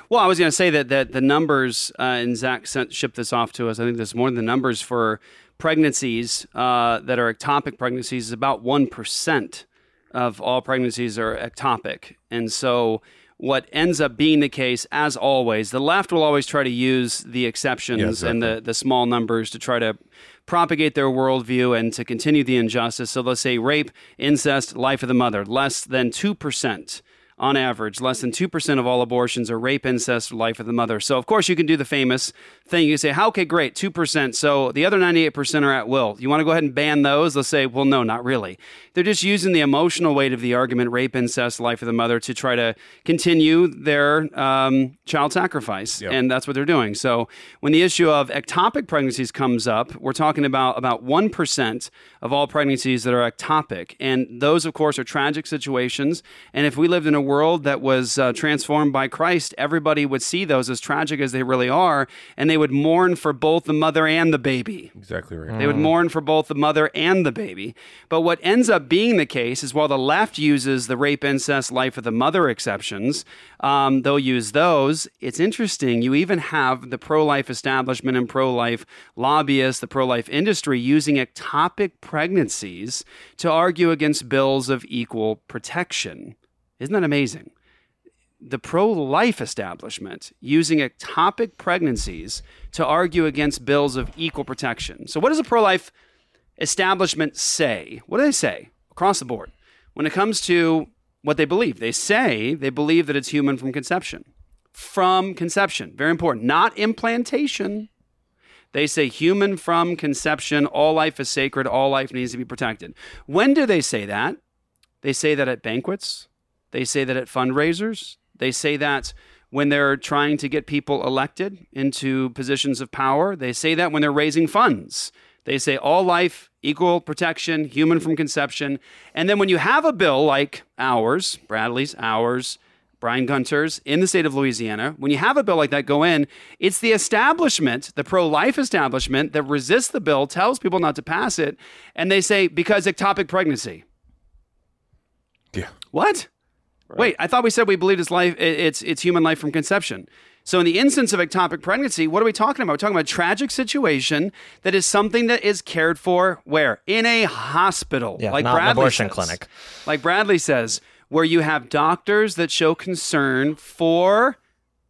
Well, I was going to say that that the numbers, uh, and Zach sent shipped this off to us. I think there's more than the numbers for pregnancies uh, that are ectopic pregnancies is about one percent of all pregnancies are ectopic, and so what ends up being the case, as always, the left will always try to use the exceptions Yeah, exactly. and the the small numbers to try to propagate their worldview and to continue the injustice. So let's say rape, incest, life of the mother, less than two percent on average, less than 2% of all abortions are rape, incest, or life of the mother. So, of course, you can do the famous thing. You say, "How? okay, great, 2%. So the other 98% are at will. You want to go ahead and ban those? They'll say, well, no, not really. They're just using the emotional weight of the argument, rape, incest, life of the mother, to try to continue their um, child sacrifice. And that's what they're doing. So when the issue of ectopic pregnancies comes up, we're talking about about 1% of all pregnancies that are ectopic. And those, of course, are tragic situations. And if we lived in a world that was uh, transformed by Christ, everybody would see those as tragic as they really are, and they would mourn for both the mother and the baby. Exactly right. They would mourn for both the mother and the baby. But what ends up being the case is while the left uses the rape, incest, life of the mother exceptions, um, they'll use those. It's interesting. You even have the pro life establishment and pro life lobbyists, the pro life industry using ectopic pregnancies to argue against bills of equal protection. Isn't that amazing? the pro life establishment using ectopic pregnancies to argue against bills of equal protection. So, what does a pro life establishment say? What do they say across the board when it comes to what they believe? They say they believe that it's human from conception. From conception. Very important. Not implantation. They say human from conception. All life is sacred. All life needs to be protected. When do they say that? They say that at banquets. They say that at fundraisers. They say that when they're trying to get people elected into positions of power. They say that when they're raising funds. They say all life, equal protection, human from conception. And then when you have a bill like ours, Bradley's, ours, Brian Gunter's in the state of Louisiana, when you have a bill like that go in, it's the establishment, the pro life establishment, that resists the bill, tells people not to pass it, and they say, because ectopic pregnancy. Yeah. What? Wait, I thought we said we believed it's life. It's it's human life from conception. So in the instance of ectopic pregnancy, what are we talking about? We're talking about a tragic situation that is something that is cared for where in a hospital, Yeah, like not an abortion says. clinic. like Bradley says, where you have doctors that show concern for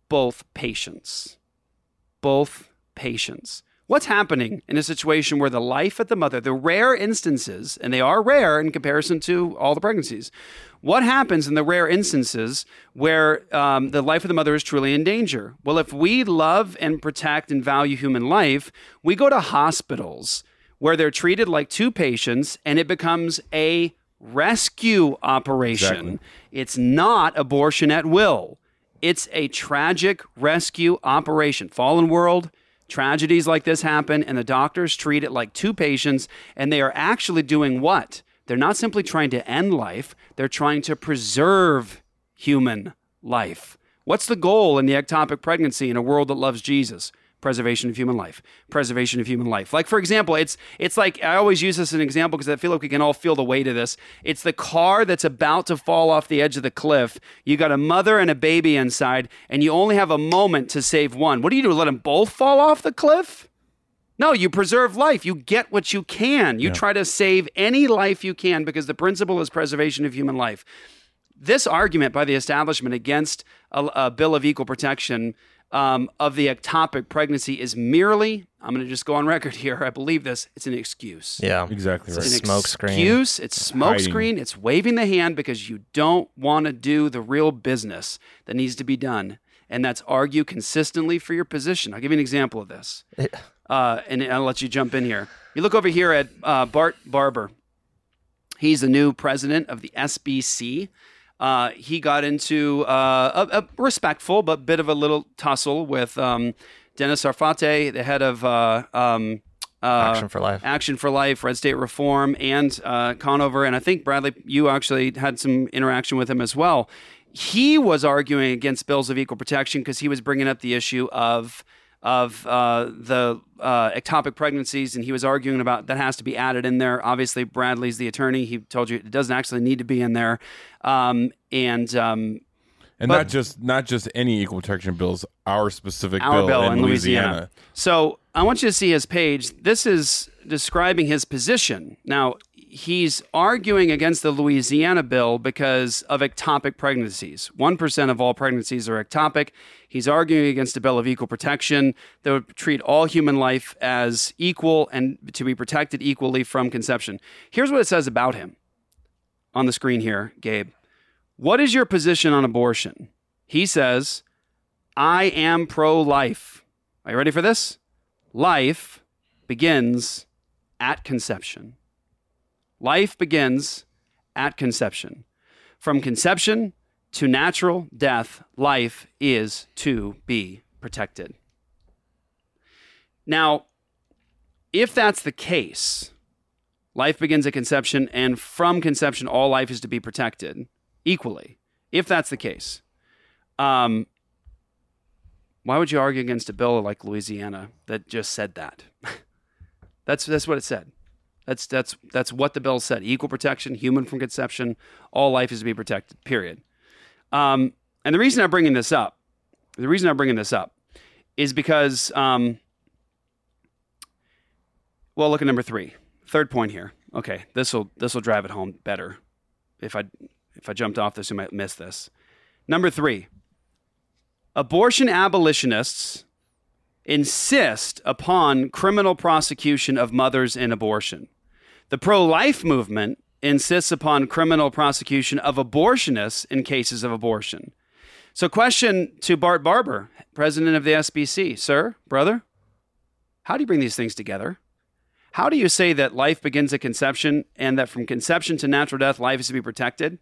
both patients, both patients. What's happening in a situation where the life of the mother, the rare instances, and they are rare in comparison to all the pregnancies, what happens in the rare instances where um, the life of the mother is truly in danger? Well, if we love and protect and value human life, we go to hospitals where they're treated like two patients and it becomes a rescue operation. Exactly. It's not abortion at will. It's a tragic rescue operation. Fallen world, tragedies like this happen, and the doctors treat it like two patients, and they are actually doing what? They're not simply trying to end life, they're trying to preserve human life. What's the goal in the ectopic pregnancy in a world that loves Jesus? Preservation of human life. Preservation of human life. Like for example, it's it's like I always use this as an example because I feel like we can all feel the weight of this. It's the car that's about to fall off the edge of the cliff. You got a mother and a baby inside, and you only have a moment to save one. What do you do? Let them both fall off the cliff? No, you preserve life. You get what you can. You try to save any life you can because the principle is preservation of human life. This argument by the establishment against a, a bill of equal protection um, of the ectopic pregnancy is merely, I'm going to just go on record here, I believe this, it's an excuse. Yeah, exactly It's right. a smoke screen. Excuse, it's smoke Hiding. screen, it's waving the hand because you don't want to do the real business that needs to be done. And that's argue consistently for your position. I'll give you an example of this. Uh, and I'll let you jump in here. You look over here at uh, Bart Barber. He's the new president of the SBC. Uh, he got into uh, a, a respectful but bit of a little tussle with um, Dennis Arfate, the head of uh, um, uh, Action for Life. Action for Life, Red State Reform, and uh, Conover. And I think Bradley, you actually had some interaction with him as well. He was arguing against bills of equal protection because he was bringing up the issue of of uh, the uh, ectopic pregnancies, and he was arguing about that has to be added in there. Obviously, Bradley's the attorney. He told you it doesn't actually need to be in there, um, and um, And but- not just not just any equal protection bills, our specific our bill, bill in, in Louisiana. Louisiana. So I want you to see his page. This is describing his position. Now, he's arguing against the Louisiana bill because of ectopic pregnancies. 1% of all pregnancies are ectopic. He's arguing against a bill of equal protection that would treat all human life as equal and to be protected equally from conception. Here's what it says about him on the screen here, Gabe. What is your position on abortion? He says, I am pro life. Are you ready for this? Life begins at conception. Life begins at conception. From conception to natural death, life is to be protected. Now, if that's the case, life begins at conception, and from conception, all life is to be protected equally. If that's the case, um, why would you argue against a bill like Louisiana that just said that? that's that's what it said. That's that's that's what the bill said. Equal protection, human from conception, all life is to be protected. Period. Um, and the reason I'm bringing this up, the reason I'm bringing this up, is because, um, well, look at number three, third point here. Okay, this will this will drive it home better. If I if I jumped off this, you might miss this. Number three, abortion abolitionists insist upon criminal prosecution of mothers in abortion. The pro life movement insists upon criminal prosecution of abortionists in cases of abortion. So, question to Bart Barber, president of the SBC Sir, brother, how do you bring these things together? How do you say that life begins at conception and that from conception to natural death, life is to be protected?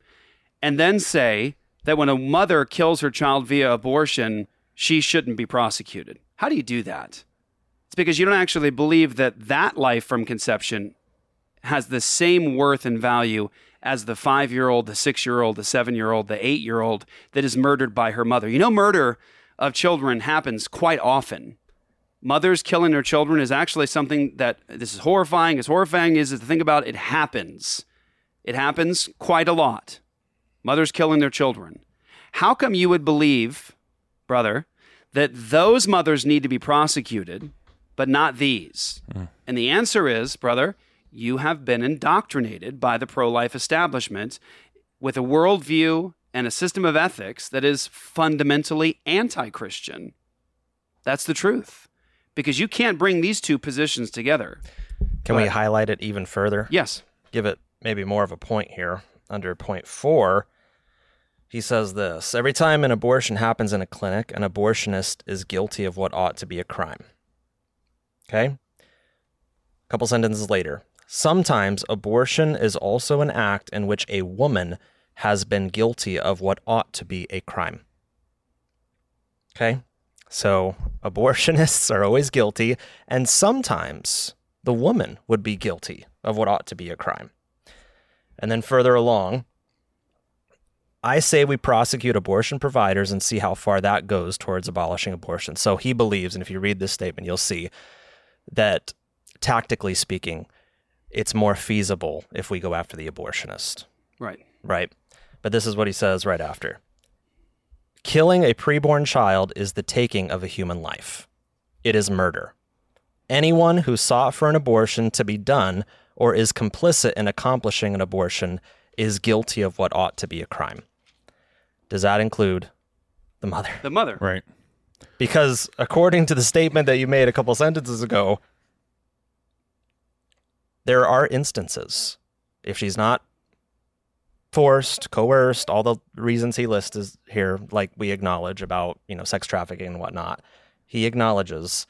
And then say that when a mother kills her child via abortion, she shouldn't be prosecuted. How do you do that? It's because you don't actually believe that that life from conception has the same worth and value as the five year old, the six year old, the seven year old, the eight year old that is murdered by her mother. You know, murder of children happens quite often. Mothers killing their children is actually something that this is horrifying. As horrifying as to think about, it happens. It happens quite a lot. Mothers killing their children. How come you would believe, brother, that those mothers need to be prosecuted, but not these? Hmm. And the answer is, brother, you have been indoctrinated by the pro life establishment with a worldview and a system of ethics that is fundamentally anti Christian. That's the truth. because you can't bring these two positions together. Can we highlight it even further? Yes. Give it maybe more of a point here. Under point four, he says this Every time an abortion happens in a clinic, an abortionist is guilty of what ought to be a crime. Okay? A couple sentences later. Sometimes abortion is also an act in which a woman has been guilty of what ought to be a crime. Okay? So abortionists are always guilty, and sometimes the woman would be guilty of what ought to be a crime. And then further along, I say we prosecute abortion providers and see how far that goes towards abolishing abortion. So he believes, and if you read this statement, you'll see that tactically speaking, it's more feasible if we go after the abortionist. Right. Right. But this is what he says right after Killing a preborn child is the taking of a human life, it is murder. Anyone who sought for an abortion to be done or is complicit in accomplishing an abortion is guilty of what ought to be a crime. Does that include the mother? The mother. Right. Because according to the statement that you made a couple sentences ago, there are instances if she's not forced, coerced, all the reasons he lists is here, like we acknowledge about, you know, sex trafficking and whatnot. He acknowledges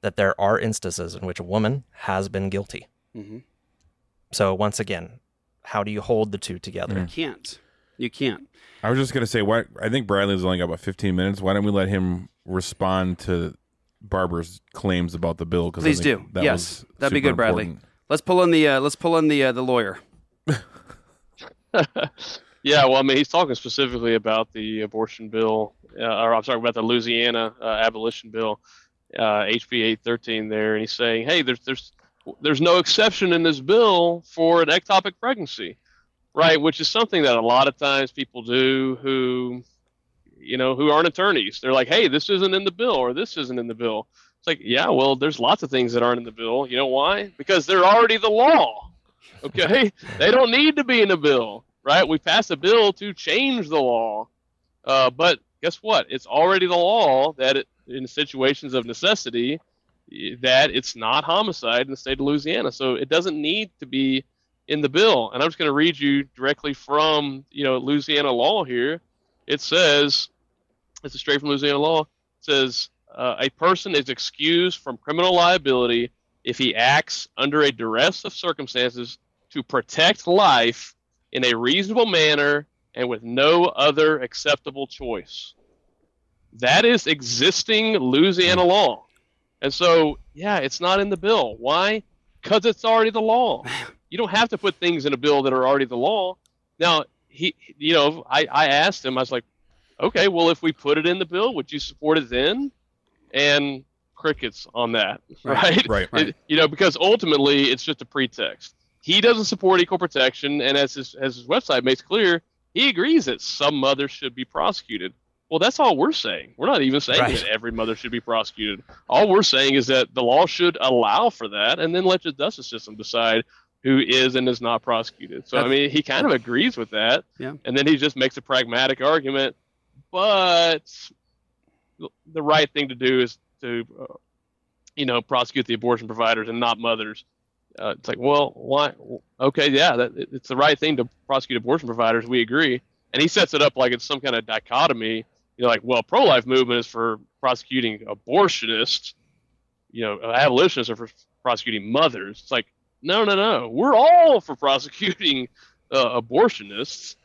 that there are instances in which a woman has been guilty. Mhm. So once again, how do you hold the two together? You can't. You can't. I was just gonna say, why? I think Bradley's only got about 15 minutes. Why don't we let him respond to Barber's claims about the bill? Because Please do. That yes, was that'd be super good, Bradley. important. Let's pull in the uh, let's pull in the uh, the lawyer. Yeah, well, I mean, he's talking specifically about the abortion bill, uh, or I'm sorry, about the Louisiana uh, abolition bill, uh, HB 813 there, and he's saying, hey, there's there's there's no exception in this bill for an ectopic pregnancy, right? Which is something that a lot of times people do who, you know, who aren't attorneys. They're like, hey, this isn't in the bill, or this isn't in the bill. It's like, yeah, well, there's lots of things that aren't in the bill. You know why? Because they're already the law. Okay, they don't need to be in the bill, right? We pass a bill to change the law, uh, but guess what? It's already the law that it, in situations of necessity, that it's not homicide in the state of Louisiana. So it doesn't need to be in the bill. And I'm just going to read you directly from you know Louisiana law here. It says, this is straight from Louisiana law. It says uh, a person is excused from criminal liability if he acts under a duress of circumstances to protect life in a reasonable manner and with no other acceptable choice. That is existing Louisiana law. And so, yeah, it's not in the bill. Why? Because it's already the law. You don't have to put things in a bill that are already the law. Now, he, you know, I, I asked him, I was like, okay, well, if we put it in the bill, would you support it then? And crickets on that, right? Right, right. It- you know, because ultimately it's just a pretext. He doesn't support equal protection, and as his, as his website makes clear, he agrees that some mothers should be prosecuted. Well, that's all we're saying. We're not even saying Right. that every mother should be prosecuted. All we're saying is that the law should allow for that, and then let the justice system decide who is and is not prosecuted. So, I mean, he kind of agrees with that. Yeah. And then he just makes a pragmatic argument. But the right thing to do is to, uh, you know, prosecute the abortion providers and not mothers. Uh, it's like, well, why? Okay, yeah, that, it- it's the right thing to prosecute abortion providers. We agree. And he sets it up like it's some kind of dichotomy. You know, like, well, pro-life movement is for prosecuting abortionists. You know, abolitionists are for prosecuting mothers. It's like, no, no, no. We're all for prosecuting uh, abortionists,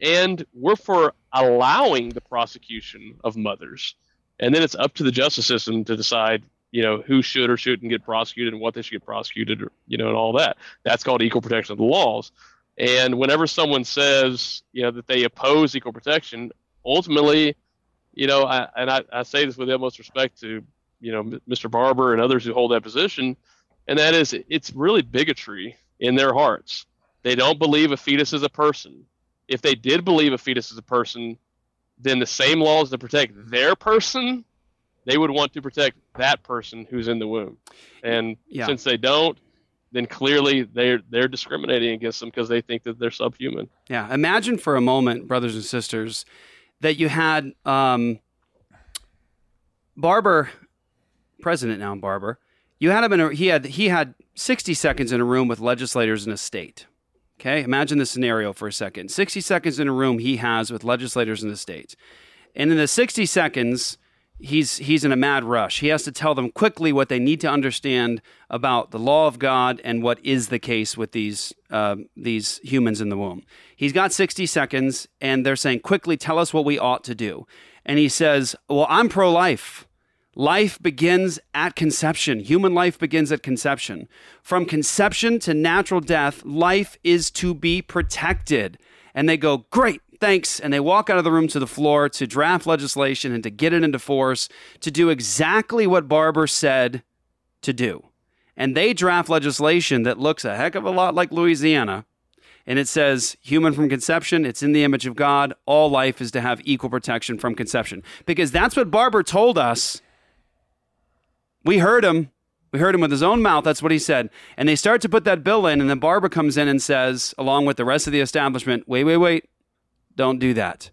and we're for allowing the prosecution of mothers. And then it's up to the justice system to decide, you know, who should or shouldn't get prosecuted and what they should get prosecuted, or, you know, and all that. That's called equal protection of the laws. And whenever someone says, you know, that they oppose equal protection, ultimately, you know, I, and I, I say this with the utmost respect to, you know, Mr. Barber and others who hold that position, and that is it's really bigotry in their hearts. They don't believe a fetus is a person. If they did believe a fetus is a person, then the same laws that protect their person, they would want to protect that person who's in the womb. And Yeah. since they don't, then clearly they're they're discriminating against them because they think that they're subhuman. Yeah. Imagine for a moment, brothers and sisters, that you had um, Barber president now, Barber. You had him in a, he had he had 60 seconds in a room with legislators in a state. Okay, imagine the scenario for a second. 60 seconds in a room he has with legislators in the state. And in the 60 seconds, he's he's in a mad rush. He has to tell them quickly what they need to understand about the law of God and what is the case with these uh, these humans in the womb. He's got 60 seconds, and they're saying, "Quickly, tell us what we ought to do." And he says, "Well, I'm pro-life." Life begins at conception. Human life begins at conception. From conception to natural death, life is to be protected. And they go, Great, thanks. And they walk out of the room to the floor to draft legislation and to get it into force to do exactly what Barber said to do. And they draft legislation that looks a heck of a lot like Louisiana. And it says, human from conception, it's in the image of God. All life is to have equal protection from conception. Because that's what Barber told us we heard him. We heard him with his own mouth. That's what he said. And they start to put that bill in, and then Barber comes in and says, along with the rest of the establishment, wait, wait, wait, don't do that.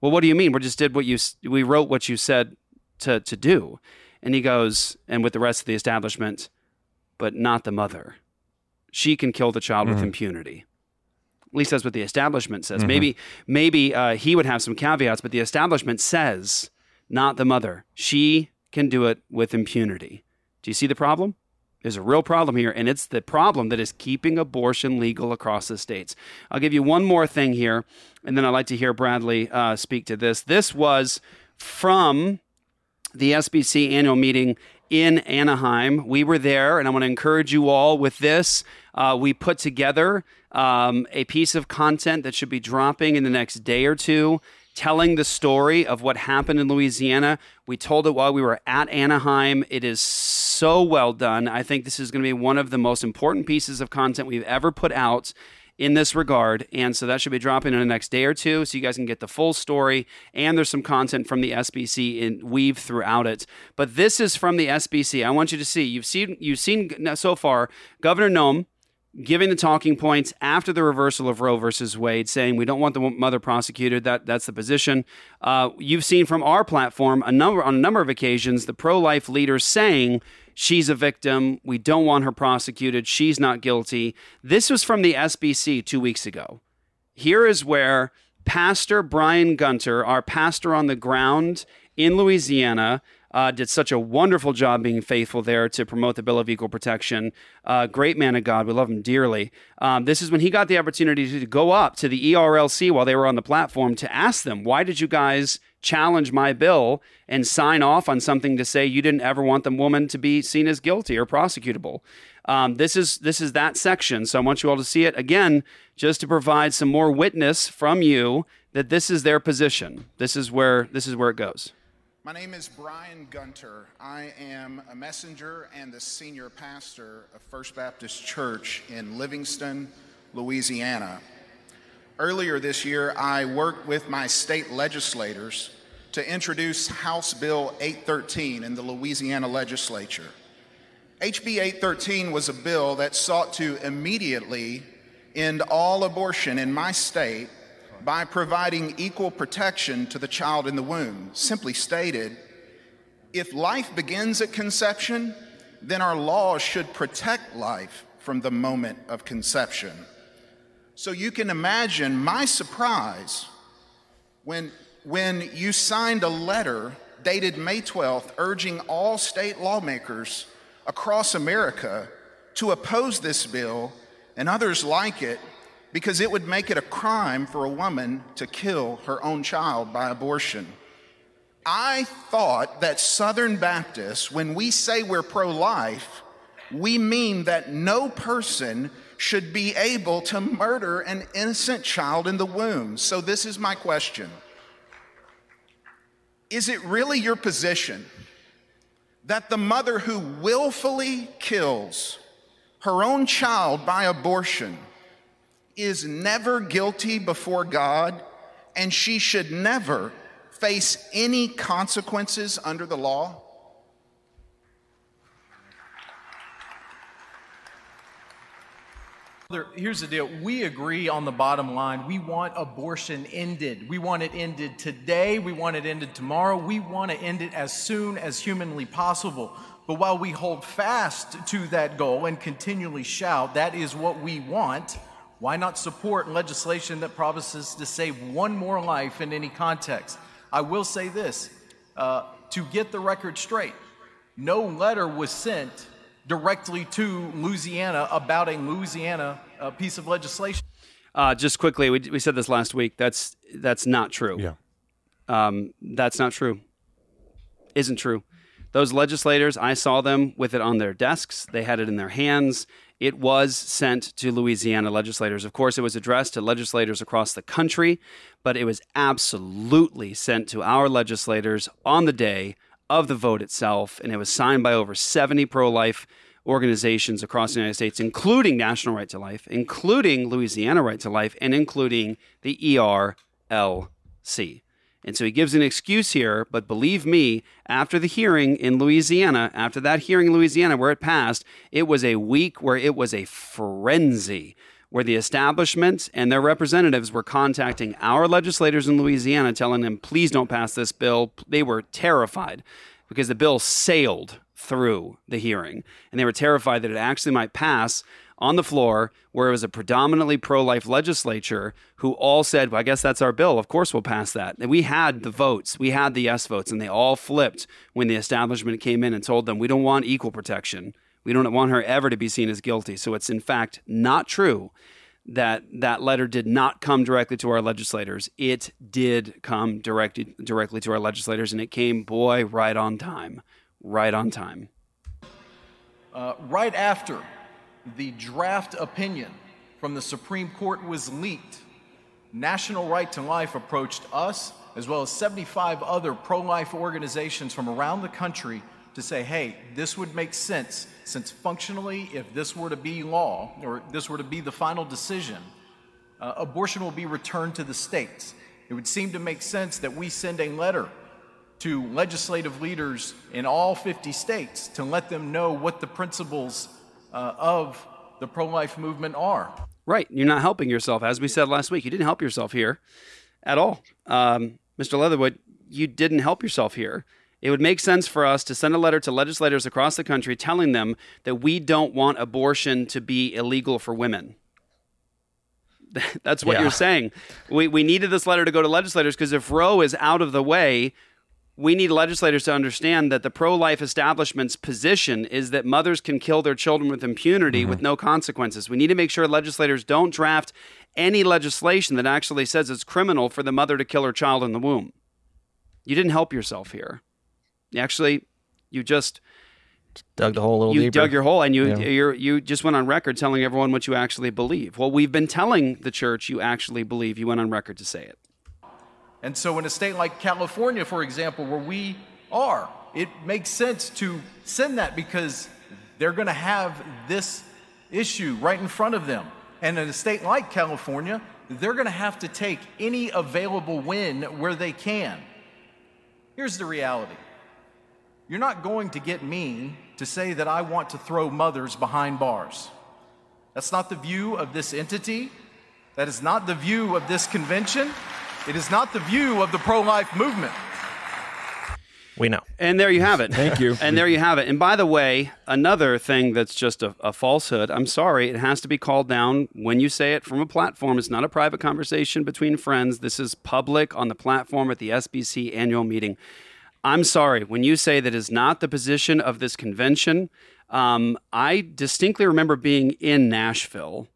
Well, what do you mean? We just did what you, we wrote what you said to, to do. And he goes, and with the rest of the establishment, but not the mother. She can kill the child with Mhm. impunity. At least that's what the establishment says. Mhm. Maybe, maybe uh, he would have some caveats, but the establishment says, not the mother. She can do it with impunity. Do you see the problem? There's a real problem here, and it's the problem that is keeping abortion legal across the states. I'll give you one more thing here, and then I'd like to hear Bradley uh, speak to this. This was from the SBC annual meeting in Anaheim. We were there, and I want to encourage you all with this. Uh, we put together um, a piece of content that should be dropping in the next day or two. Telling the story of what happened in Louisiana. We told it while we were at Anaheim. It is so well done. I think this is going to be one of the most important pieces of content we've ever put out in this regard. And so that should be dropping in the next day or two so you guys can get the full story. And there's some content from the SBC in weave throughout it. But this is from the SBC. I want you to see. You've seen you've seen so far Governor Noem giving the talking points after the reversal of Roe versus Wade, saying we don't want the mother prosecuted. That that's the position. Uh, you've seen from our platform a number on a number of occasions the pro-life leaders saying she's a victim. We don't want her prosecuted. She's not guilty. This was from the SBC two weeks ago. Here is where Pastor Brian Gunter, our pastor on the ground in Louisiana, uh, did such a wonderful job being faithful there to promote the Bill of Equal Protection. Uh, great man of God. We love him dearly. Um, this is when he got the opportunity to go up to the ERLC while they were on the platform to ask them, why did you guys challenge my bill and sign off on something to say you didn't ever want the woman to be seen as guilty or prosecutable? Um, this is this is that section. So I want you all to see it again, just to provide some more witness from you that this is their position. This is where this is where it goes. My name is Brian Gunter. I am a messenger and the senior pastor of First Baptist Church in Livingston, Louisiana. Earlier this year, I worked with my state legislators to introduce House Bill 813 in the Louisiana legislature. HB 813 was a bill that sought to immediately end all abortion in my state by providing equal protection to the child in the womb. Simply stated, if life begins at conception, then our laws should protect life from the moment of conception. So you can imagine my surprise when, when you signed a letter dated May 12th urging all state lawmakers across America to oppose this bill and others like it because it would make it a crime for a woman to kill her own child by abortion. I thought that Southern Baptists, when we say we're pro life, we mean that no person should be able to murder an innocent child in the womb. So, this is my question Is it really your position that the mother who willfully kills her own child by abortion is never guilty before God and she should never face any consequences under the law? Here's the deal. We agree on the bottom line. We want abortion ended. We want it ended today. We want it ended tomorrow. We want to end it as soon as humanly possible. But while we hold fast to that goal and continually shout, that is what we want, why not support legislation that promises to save one more life in any context? I will say this uh, to get the record straight, no letter was sent directly to Louisiana about a Louisiana uh, piece of legislation. Uh, just quickly, we, we said this last week. That's that's not true. Yeah. Um, that's not true. Isn't true. Those legislators, I saw them with it on their desks. They had it in their hands. It was sent to Louisiana legislators. Of course, it was addressed to legislators across the country, but it was absolutely sent to our legislators on the day of the vote itself. And it was signed by over 70 pro life organizations across the United States, including National Right to Life, including Louisiana Right to Life, and including the ERLC. And so he gives an excuse here, but believe me, after the hearing in Louisiana, after that hearing in Louisiana where it passed, it was a week where it was a frenzy, where the establishment and their representatives were contacting our legislators in Louisiana, telling them, please don't pass this bill. They were terrified because the bill sailed through the hearing, and they were terrified that it actually might pass on the floor where it was a predominantly pro-life legislature who all said, well, I guess that's our bill. Of course we'll pass that. And we had the votes. We had the yes votes and they all flipped when the establishment came in and told them we don't want equal protection. We don't want her ever to be seen as guilty. So it's in fact not true that that letter did not come directly to our legislators. It did come directly directly to our legislators and it came boy right on time. Right on time. Uh, right after the draft opinion from the Supreme Court was leaked, National Right to Life approached us, as well as 75 other pro life organizations from around the country, to say, hey, this would make sense since functionally, if this were to be law, or this were to be the final decision, uh, abortion will be returned to the states. It would seem to make sense that we send a letter to legislative leaders in all 50 states to let them know what the principles uh, of the pro life movement are. Right. You're not helping yourself. As we said last week, you didn't help yourself here at all. Um, Mr. Leatherwood, you didn't help yourself here. It would make sense for us to send a letter to legislators across the country telling them that we don't want abortion to be illegal for women. That's what Yeah. you're saying. We, we needed this letter to go to legislators because if Roe is out of the way, we need legislators to understand that the pro life establishment's position is that mothers can kill their children with impunity with mm-hmm. no consequences. We need to make sure legislators don't draft any legislation that actually says it's criminal for the mother to kill her child in the womb. You didn't help yourself here. Actually, you just Dug the hole a little you deeper. dug your hole and you Yeah. you're, you just went on record telling everyone what you actually believe. Well, we've been telling the church you actually believe. You went on record to say it. And so, in a state like California, for example, where we are, it makes sense to send that because they're going to have this issue right in front of them. And in a state like California, they're going to have to take any available win where they can. Here's the reality you're not going to get me to say that I want to throw mothers behind bars. That's not the view of this entity. That is not the view of this convention. It is not the view of the pro life movement. We know. And there you have it. Thank you. And there you have it. And by the way, another thing that's just a, a falsehood. I'm sorry, it has to be called down when you say it from a platform. It's not a private conversation between friends. This is public on the platform at the SBC annual meeting. I'm sorry, when you say that is not the position of this convention, um, I distinctly remember being in Nashville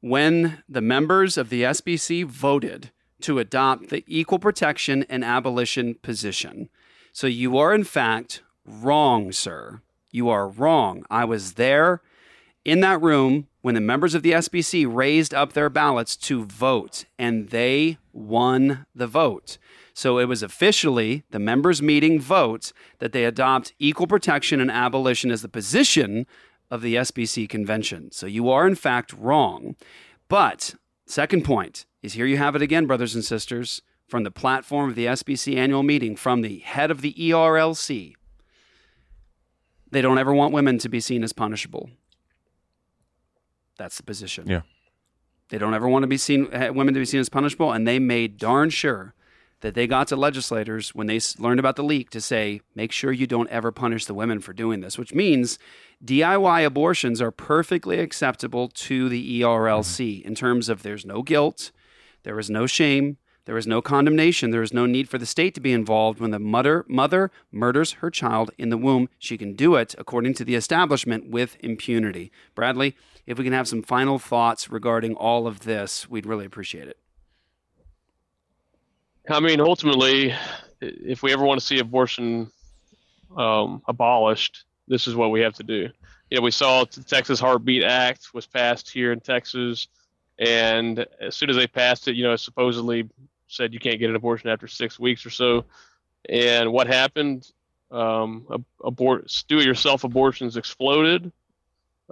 when the members of the SBC voted to adopt the equal protection and abolition position. So you are, in fact, wrong, sir. You are wrong. I was there in that room when the members of the SBC raised up their ballots to vote, and they won the vote. So it was officially the members' meeting vote that they adopt equal protection and abolition as the position of the SBC convention. So you are, in fact, wrong. But, second point is here you have it again, brothers and sisters, from the platform of the SBC annual meeting, from the head of the ERLC. They don't ever want women to be seen as punishable. That's the position. Yeah. They don't ever want to be seen eh, women to be seen as punishable, and they made darn sure that they got to legislators when they learned about the leak to say, make sure you don't ever punish the women for doing this, which means DIY abortions are perfectly acceptable to the ERLC in terms of there's no guilt, there is no shame, there is no condemnation, there is no need for the state to be involved when the mother mother murders her child in the womb. She can do it according to the establishment with impunity. Bradley, if we can have some final thoughts regarding all of this, we'd really appreciate it. I mean, ultimately, if we ever want to see abortion um, abolished, this is what we have to do. You know, we saw the Texas Heartbeat Act was passed here in Texas, and as soon as they passed it, you know, supposedly said you can't get an abortion after six weeks or so. And what happened? Um, ab- abort, do-it-yourself abortions exploded.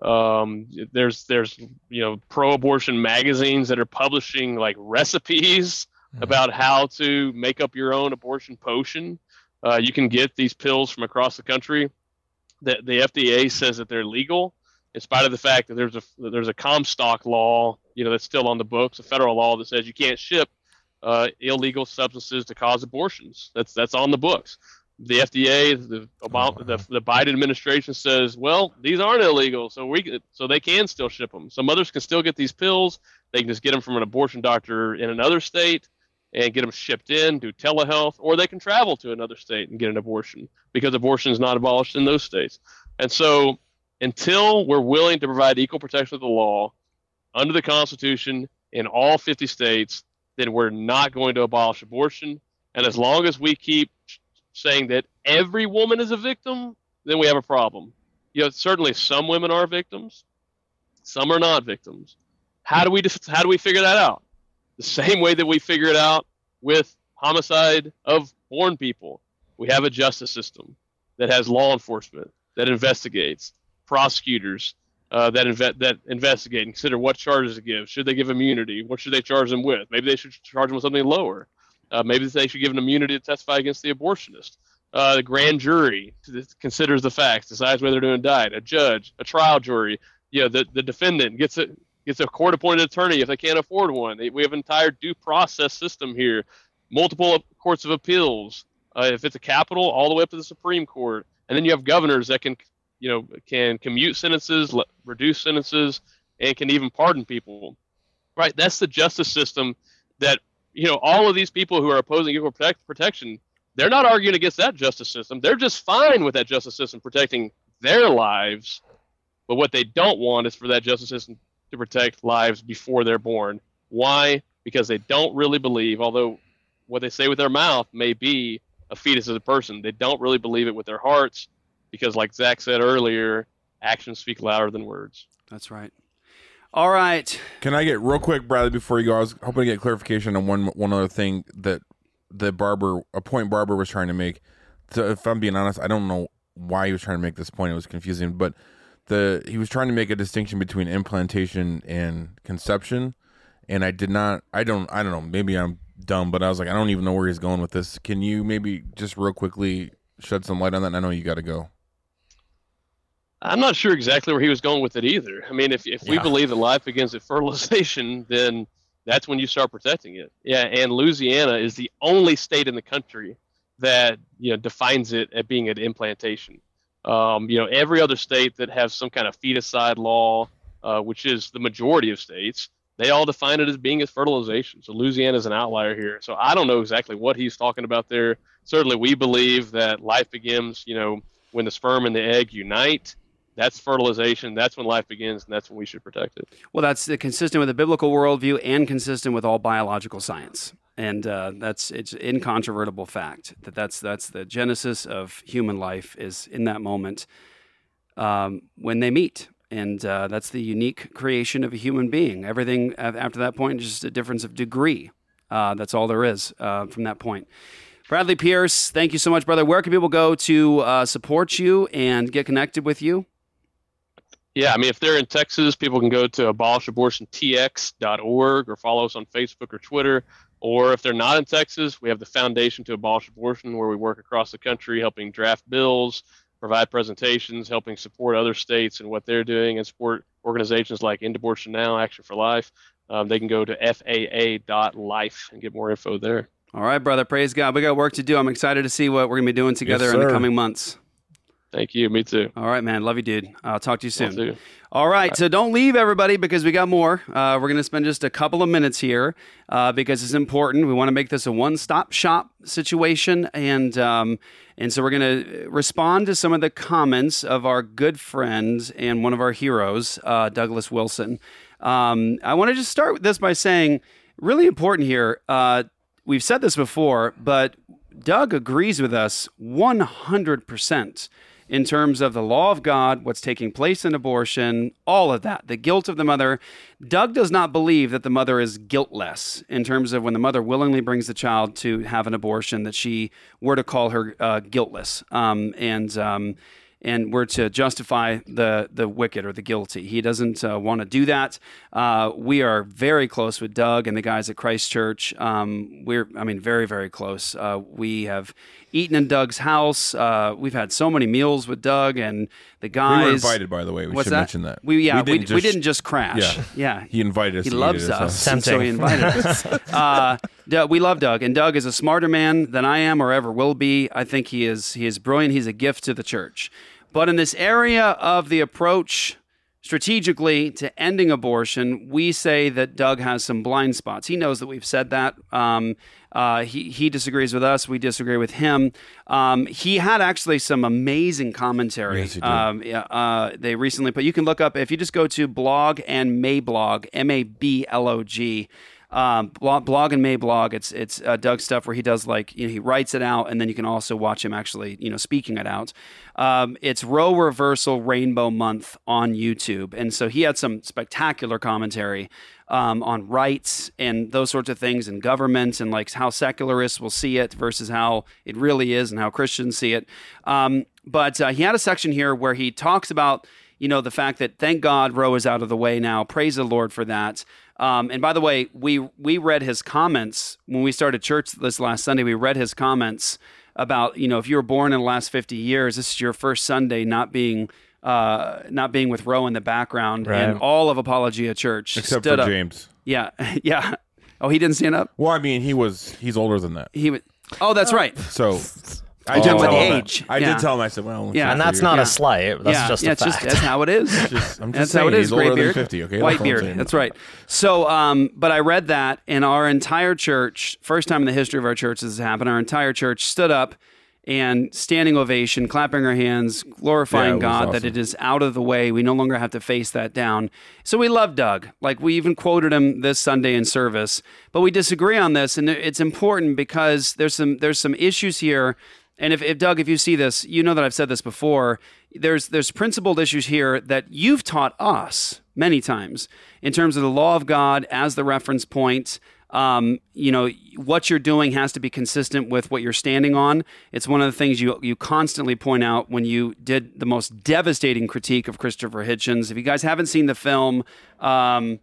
Um, there's there's you know pro-abortion magazines that are publishing like recipes about how to make up your own abortion potion. Uh, you can get these pills from across the country. The, the FDA says that they're legal, in spite of the fact that there's a that there's a Comstock law, you know, that's still on the books, a federal law that says you can't ship uh, illegal substances to cause abortions. That's that's on the books. The FDA, the the, the Biden administration says, well, these aren't illegal, so we so they can still ship them. So mothers can still get these pills. They can just get them from an abortion doctor in another state and get them shipped in, do telehealth, or they can travel to another state and get an abortion because abortion is not abolished in those states. And so, until we're willing to provide equal protection of the law under the Constitution in all 50 states, then we're not going to abolish abortion. And as long as we keep saying that every woman is a victim, then we have a problem. You know, certainly some women are victims, some are not victims. How do we how do we figure that out? The same way that we figure it out with homicide of born people. We have a justice system that has law enforcement that investigates, prosecutors uh, that inve- that investigate and consider what charges to give. Should they give immunity? What should they charge them with? Maybe they should charge them with something lower. Uh, maybe they should give an immunity to testify against the abortionist. Uh, the grand jury considers the facts, decides whether to indict. A judge, a trial jury, you know, the, the defendant gets a gets a court-appointed attorney if they can't afford one. We have an entire due process system here, multiple courts of appeals. Uh, if it's a capital, all the way up to the Supreme Court, and then you have governors that can, you know, can commute sentences, reduce sentences, and can even pardon people. Right? That's the justice system that you know all of these people who are opposing equal protect, protection they're not arguing against that justice system they're just fine with that justice system protecting their lives but what they don't want is for that justice system to protect lives before they're born why because they don't really believe although what they say with their mouth may be a fetus as a person they don't really believe it with their hearts because like zach said earlier actions speak louder than words that's right all right. Can I get real quick, Bradley, before you go? I was hoping to get clarification on one one other thing that the barber, a point Barber was trying to make. So if I'm being honest, I don't know why he was trying to make this point. It was confusing, but the he was trying to make a distinction between implantation and conception, and I did not. I don't. I don't know. Maybe I'm dumb, but I was like, I don't even know where he's going with this. Can you maybe just real quickly shed some light on that? And I know you got to go. I'm not sure exactly where he was going with it either. I mean, if if we believe that life begins at fertilization, then that's when you start protecting it. Yeah, and Louisiana is the only state in the country that you know defines it at being an implantation. Um, you know, every other state that has some kind of feticide law, uh, which is the majority of states, they all define it as being as fertilization. So Louisiana is an outlier here. So I don't know exactly what he's talking about there. Certainly, we believe that life begins, you know, when the sperm and the egg unite. That's fertilization. That's when life begins, and that's when we should protect it. Well, that's consistent with the biblical worldview and consistent with all biological science, and uh, that's it's incontrovertible fact that that's that's the genesis of human life is in that moment um, when they meet, and uh, that's the unique creation of a human being. Everything after that point is just a difference of degree. Uh, that's all there is uh, from that point. Bradley Pierce, thank you so much, brother. Where can people go to uh, support you and get connected with you? Yeah, I mean, if they're in Texas, people can go to abolishabortiontx.org or follow us on Facebook or Twitter. Or if they're not in Texas, we have the Foundation to Abolish Abortion, where we work across the country helping draft bills, provide presentations, helping support other states and what they're doing, and support organizations like End Abortion Now, Action for Life. um, they can go to faa.life and get more info there. All right, brother. Praise God. We got work to do. I'm excited to see what we're going to be doing together in the coming months. Thank you. Me too. All right, man. Love you, dude. I'll talk to you soon. All right, so don't leave, everybody, because we got more. Uh, we're going to spend just a couple of minutes here uh, because it's important. We want to make this a one-stop shop situation, and um, and so we're going to respond to some of the comments of our good friend and one of our heroes, uh, Douglas Wilson. Um, I want to just start with this by saying, really important here. Uh, we've said this before, but Doug agrees with us 100% in terms of the law of God, what's taking place in abortion, all of that, the guilt of the mother. Doug does not believe that the mother is guiltless in terms of when the mother willingly brings the child to have an abortion, that she were to call her uh, guiltless. Um, and um, and we're to justify the the wicked or the guilty. He doesn't uh, want to do that. Uh, we are very close with Doug and the guys at Christ Church. Um, we're, I mean, very very close. Uh, we have eaten in Doug's house. Uh, we've had so many meals with Doug and the guys. We were invited, by the way. We What's should that? mention that. We yeah, we, didn't we, just- didn't just crash. Yeah. Yeah, He invited us He loves us, so he invited us. uh, Doug, we love Doug, and Doug is a smarter man than I am or ever will be. I think he is he is brilliant. He's a gift to the church. But in this area of the approach strategically to ending abortion, we say that Doug has some blind spots. He knows that we've said that. Um, uh, he, he disagrees with us. We disagree with him. Um, he had actually some amazing commentary. Yes, he did. Um, yeah, uh, they recently put, you can look up, if you just go to blog and Mablog, M A B L O G, um, blog, blog and Mablog. It's it's uh, Doug stuff where he does like you know he writes it out, and then you can also watch him actually you know speaking it out. Um, it's Roe Reversal Rainbow Month on YouTube, and so he had some spectacular commentary um, on rights and those sorts of things, and government, and like how secularists will see it versus how it really is, and how Christians see it. Um, but uh, he had a section here where he talks about you know the fact that thank God Roe is out of the way now. Praise the Lord for that. Um, and by the way, we we read his comments when we started church this last Sunday. We read his comments about you know if you were born in the last fifty years, this is your first Sunday not being uh, not being with Roe in the background, and all of Apologia Church Except stood for up. James. Yeah, yeah. Oh, he didn't stand up. Well, I mean, he was he's older than that. He was. Oh, that's right. So I Oh. did With tell him age, that. I yeah. did tell him. I said, "Well, Yeah. And that's not Yeah. a slight. That's yeah, just yeah, a it's fact. just that's how it is. Just- I'm just how it saying, is. he's older Gray beard, 50, okay? White all I'm beard. That's right. So, um, but I read that, and our entire church, first time in the history of our church this has happened. Our entire church stood up and standing ovation, clapping our hands, glorifying it was God that it is out of the way. We no longer have to face that down. So we love Doug. Like we even quoted him this Sunday in service, but we disagree on this, and it's important because there's some there's some issues here. And if, if Doug, if you see this, you know that I've said this before. There's there's principled issues here that you've taught us many times in terms of the law of God as the reference point. Um, you know what you're doing has to be consistent with what you're standing on. It's one of the things you you constantly point out when you did the most devastating critique of Christopher Hitchens. If you guys haven't seen the film, um,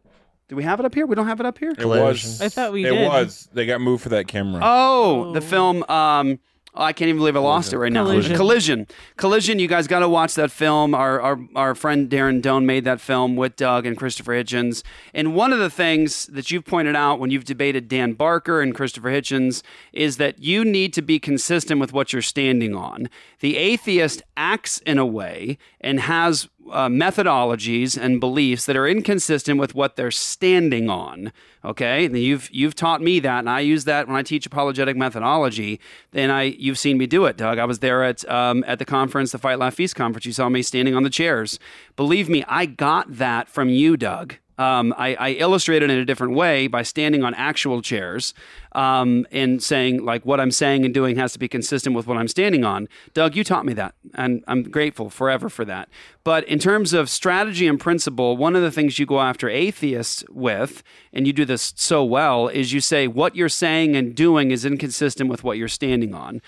do we have it up here? We don't have it up here. It was. I thought we it did. was. They got moved for that camera. Oh, the film. Um, oh, I can't even believe I lost it right now. Collision. Collision. Collision. You guys got to watch that film. Our, our our friend Darren Doane made that film with Doug and Christopher Hitchens. And one of the things that you've pointed out when you've debated Dan Barker and Christopher Hitchens is that you need to be consistent with what you're standing on. The atheist acts in a way and has uh, methodologies and beliefs that are inconsistent with what they're standing on. Okay, and you've you've taught me that, and I use that when I teach apologetic methodology. Then I you've seen me do it, Doug. I was there at um, at the conference, the Fight Laugh Feast conference. You saw me standing on the chairs. Believe me, I got that from you, Doug. Um, I, I illustrated it in a different way by standing on actual chairs um, and saying like what I'm saying and doing has to be consistent with what I'm standing on. Doug, you taught me that, and I'm grateful forever for that. But in terms of strategy and principle, one of the things you go after atheists with, and you do this so well, is you say what you're saying and doing is inconsistent with what you're standing on.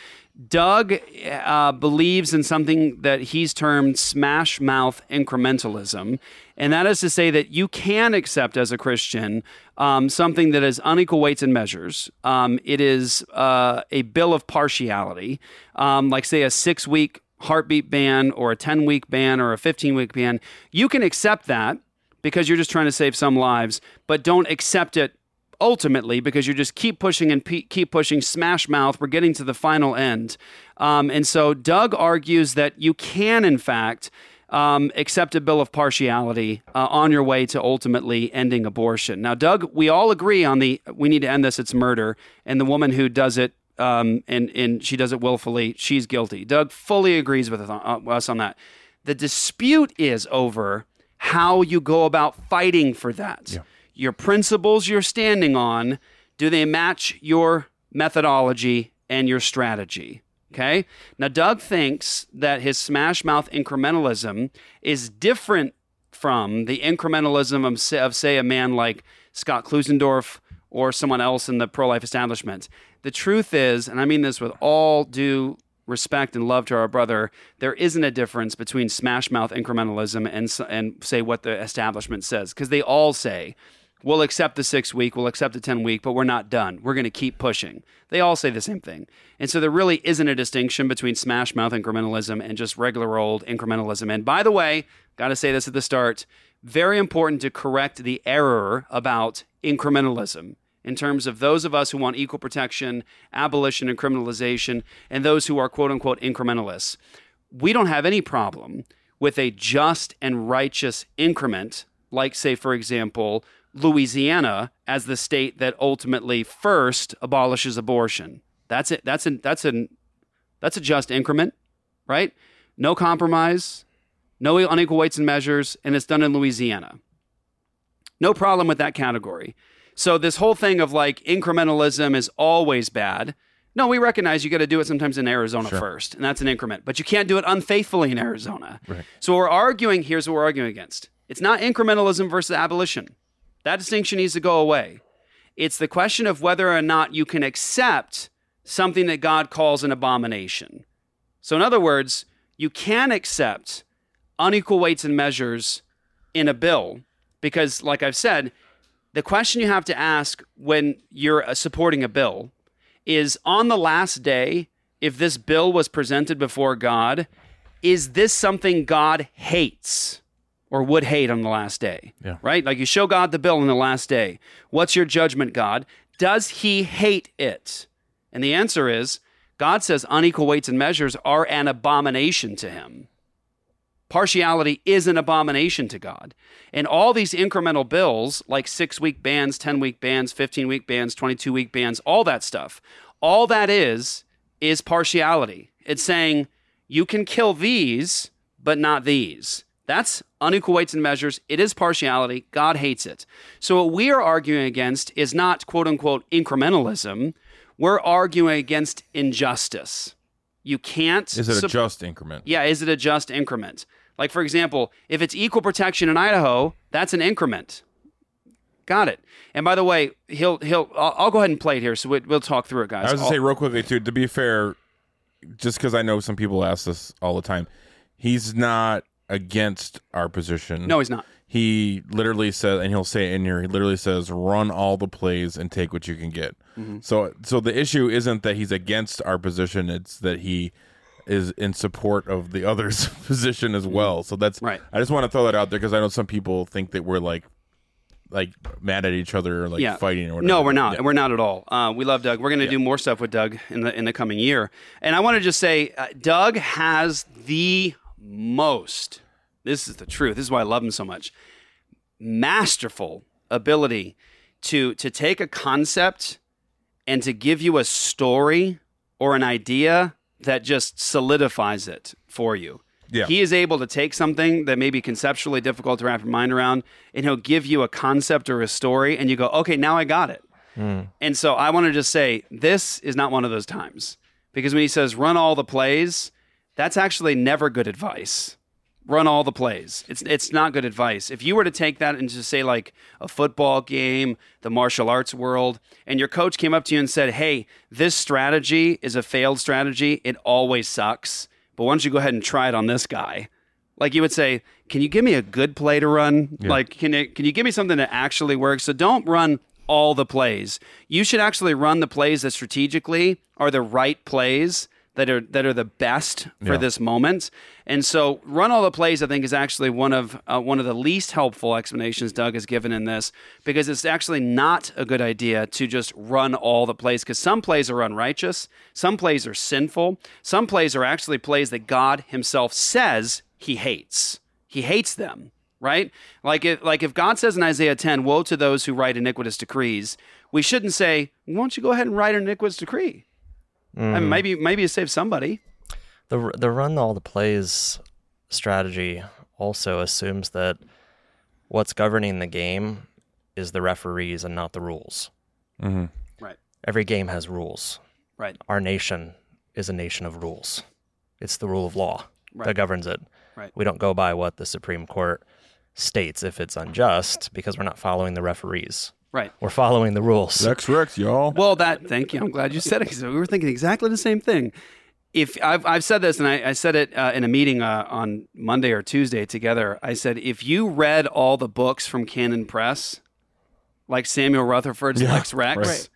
Doug uh, believes in something that he's termed smash mouth incrementalism. And that is to say that you can accept as a Christian um, something that is unequal weights and measures. Um, it is uh, a bill of partiality, um, like, say, a six week heartbeat ban or a 10 week ban or a 15 week ban. You can accept that because you're just trying to save some lives, but don't accept it ultimately because you just keep pushing and pe- keep pushing. Smash mouth. We're getting to the final end. Um, and so Doug argues that you can, in fact, um, accept a bill of partiality uh, on your way to ultimately ending abortion. Now, Doug, we all agree on the we need to end this. It's murder, and the woman who does it. Um, and and she does it willfully. She's guilty. Doug fully agrees with us on, uh, us on that. The dispute is over how you go about fighting for that. Your principles you're standing on, do they match your methodology and your strategy? Okay. Now, Doug thinks that his smash mouth incrementalism is different from the incrementalism of, say- of, say, a man like Scott Klusendorf or someone else in the pro life establishment. The truth is, and I mean this with all due respect and love to our brother, there isn't a difference between smash mouth incrementalism and, and say what the establishment says, because they all say, we'll accept the six week, we'll accept the 10 week, but we're not done. We're going to keep pushing. They all say the same thing. And so there really isn't a distinction between smash mouth incrementalism and just regular old incrementalism. And by the way, got to say this at the start very important to correct the error about incrementalism in terms of those of us who want equal protection, abolition, and criminalization, and those who are quote unquote incrementalists. We don't have any problem with a just and righteous increment, like, say, for example, Louisiana as the state that ultimately first abolishes abortion. That's it. That's an that's an that's a just increment, right? No compromise, no unequal weights and measures, and it's done in Louisiana. No problem with that category. So this whole thing of like incrementalism is always bad. No, we recognize you got to do it sometimes in Arizona Sure. first, and that's an increment. But you can't do it unfaithfully in Arizona. Right. So we're arguing. Here's what we're arguing against. It's not incrementalism versus abolition. That distinction needs to go away. It's the question of whether or not you can accept something that God calls an abomination. So, in other words, you can accept unequal weights and measures in a bill because, like I've said, the question you have to ask when you're uh, supporting a bill is on the last day, if this bill was presented before God, is this something God hates or would hate on the last day? Yeah. Right? Like you show God the bill on the last day. What's your judgment, God? Does he hate it? And the answer is God says unequal weights and measures are an abomination to him. Partiality is an abomination to God. And all these incremental bills, like six week bans, 10 week bans, 15 week bans, 22 week bans, all that stuff, all that is, is partiality. It's saying you can kill these, but not these. That's unequal weights and measures. It is partiality. God hates it. So, what we are arguing against is not quote unquote incrementalism. We're arguing against injustice. You can't. Is it a just increment? yeah, is it a just increment? Like, for example, if it's equal protection in Idaho, that's an increment. Got it. And by the way, he'll he'll. I'll, I'll go ahead and play it here, so we, we'll talk through it, guys. I was gonna I'll- say real quickly too. To be fair, just because I know some people ask this all the time, he's not against our position. No, he's not. He literally says, and he'll say it in here. He literally says, "Run all the plays and take what you can get." Mhm. So, so the issue isn't that he's against our position; it's that he is in support of the other's position as well. So that's Right. I just want to throw that out there because I know some people think that we're like, like mad at each other or like yeah. fighting or whatever. No, we're not. Yeah. We're not at all. Uh, we love Doug. We're going to do more stuff with Doug in the in the coming year. And I want to just say, uh, Doug has the most. This is the truth. This is why I love him so much. Masterful ability to to take a concept and to give you a story or an idea that just solidifies it for you. Yeah. He is able to take something that may be conceptually difficult to wrap your mind around, and he'll give you a concept or a story, and you go, okay, now I got it. Hmm. And so I want to just say this is not one of those times because when he says run all the plays, that's actually never good advice. Run all the plays. It's it's not good advice. If you were to take that and just say like a football game, the martial arts world, and your coach came up to you and said, "Hey, this strategy is a failed strategy. It always sucks. But why don't you go ahead and try it on this guy?" Like you would say, "Can you give me a good play to run? Yeah. Like can it, can you give me something that actually works? So don't run all the plays. You should actually run the plays that strategically are the right plays that are that are the best for Yeah. this moment. And so, run all the plays. I think is actually one of uh, one of the least helpful explanations Doug has given in this because it's actually not a good idea to just run all the plays because some plays are unrighteous, some plays are sinful, some plays are actually plays that God Himself says He hates. He hates them. Right? Like if like if God says in Isaiah 10, "Woe to those who write iniquitous decrees," we shouldn't say, "Why don't you go ahead and write an iniquitous decree?" I mean, Mm. maybe maybe it saves somebody. The the run all the plays strategy also assumes that what's governing the game is the referees and not the rules. Mm-hmm. Right. Every game has rules. Right. Our nation is a nation of rules. It's the rule of law Right. that governs it. Right. We don't go by what the Supreme Court states if it's unjust because we're not following the referees. Right. We're following the rules. Lex Rex, y'all. Well, that thank you. I'm glad you said it because we were thinking exactly the same thing. If I've, I've said this, and I, I said it uh, in a meeting uh, on Monday or Tuesday together, I said if you read all the books from Canon Press, like Samuel Rutherford's Yeah, Lex Rex, right.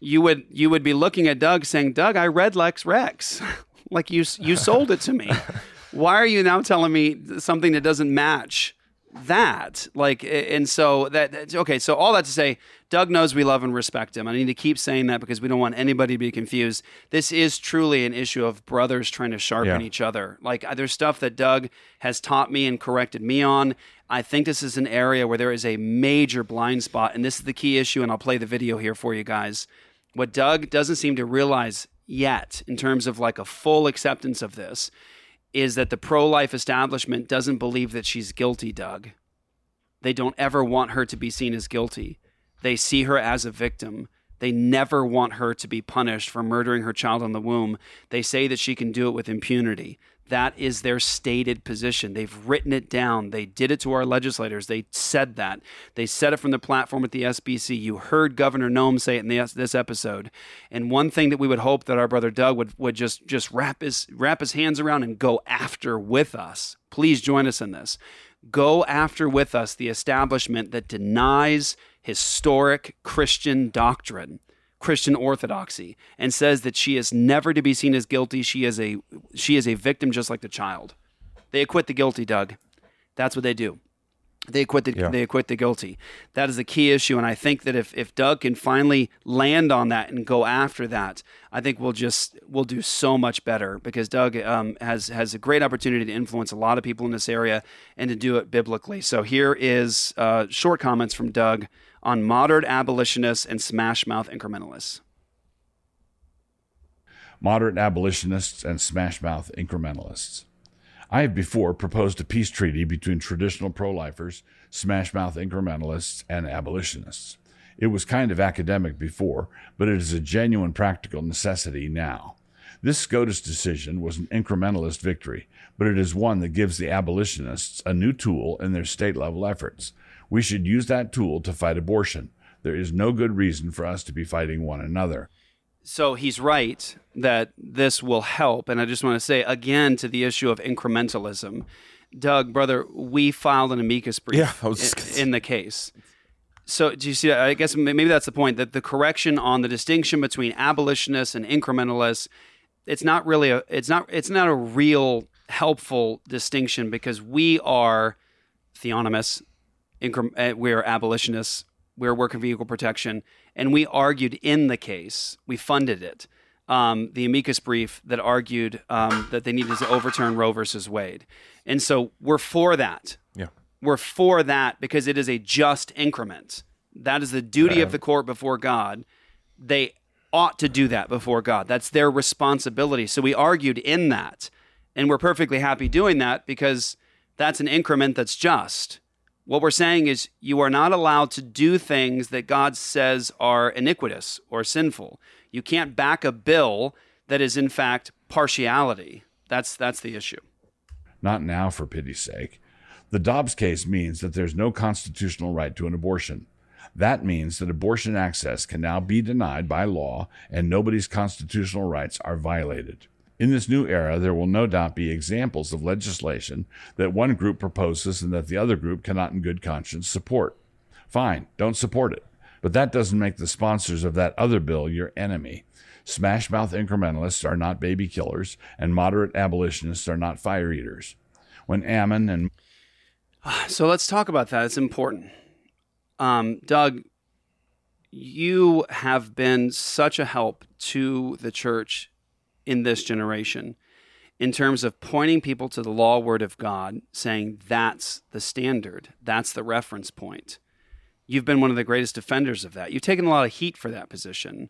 you would you would be looking at Doug saying, "Doug, I read Lex Rex, like you you sold it to me. Why are you now telling me something that doesn't match?" That like and so that okay so all that to say doug knows we love and respect him. I need to keep saying that because we don't want anybody to be confused. This is truly an issue of brothers trying to sharpen Yeah. each other. Like uh, there's stuff that doug has taught me and corrected me on. I think this is an area where there is a major blind spot and this is the key issue and i'll play the video here for you guys. What doug doesn't seem to realize yet in terms of like a full acceptance of this is that the pro life establishment doesn't believe that she's guilty, Doug. They don't ever want her to be seen as guilty. They see her as a victim. They never want her to be punished for murdering her child in the womb. They say that she can do it with impunity. That is their stated position. They've written it down. They did it to our legislators. They said that. They said it from the platform at the SBC. You heard Governor Noem say it in the, this episode. And one thing that we would hope that our brother Doug would, would just just wrap his wrap his hands around and go after with us. Please join us in this. Go after with us the establishment that denies historic Christian doctrine. Christian orthodoxy and says that she is never to be seen as guilty. She is a she is a victim just like the child. They acquit the guilty, Doug. That's what they do. They acquit the Yeah. they acquit the guilty. That is the key issue, and I think that if if Doug can finally land on that and go after that, I think we'll just we'll do so much better because Doug um, has has a great opportunity to influence a lot of people in this area and to do it biblically. So here is uh, short comments from Doug on modern abolitionists and smash mouth incrementalists. moderate abolitionists, and smashmouth incrementalists. I have before proposed a peace treaty between traditional pro lifers, smashmouth incrementalists, and abolitionists. It was kind of academic before, but it is a genuine practical necessity now. This SCOTUS decision was an incrementalist victory, but it is one that gives the abolitionists a new tool in their state level efforts. We should use that tool to fight abortion. There is no good reason for us to be fighting one another. So he's right that this will help. And I just want to say again to the issue of incrementalism. Doug, brother, we filed an amicus brief Yeah, I was in, in the case. So do you see? I guess maybe that's the point that the correction on the distinction between abolitionists and incrementalists, it's not really a, it's not, it's not a real helpful distinction because we are theonomists, incre- we're abolitionists, we're working for equal protection, and we argued in the case, we funded it, um, the amicus brief that argued um, that they needed to overturn Roe versus Wade, and so we're for that. Yeah. We're for that because it is a just increment. That is the duty of the court before God. They ought to do that before God. That's their responsibility. So we argued in that, and we're perfectly happy doing that because that's an increment that's just. What we're saying is you are not allowed to do things that God says are iniquitous or sinful. You can't back a bill that is in fact partiality. That's that's the issue. Not now, for pity's sake. The Dobbs case means that there's no constitutional right to an abortion. That means that abortion access can now be denied by law and nobody's constitutional rights are violated. In this new era, there will no doubt be examples of legislation that one group proposes and that the other group cannot, in good conscience, support. Fine, don't support it. But that doesn't make the sponsors of that other bill your enemy. Smash mouth incrementalists are not baby killers, and moderate abolitionists are not fire eaters. When Ammon and So let's talk about that. It's important. Um, Doug, you have been such a help to the church in this generation in terms of pointing people to the law word of God, saying that's the standard, that's the reference point. You've been one of the greatest defenders of that. You've taken a lot of heat for that position.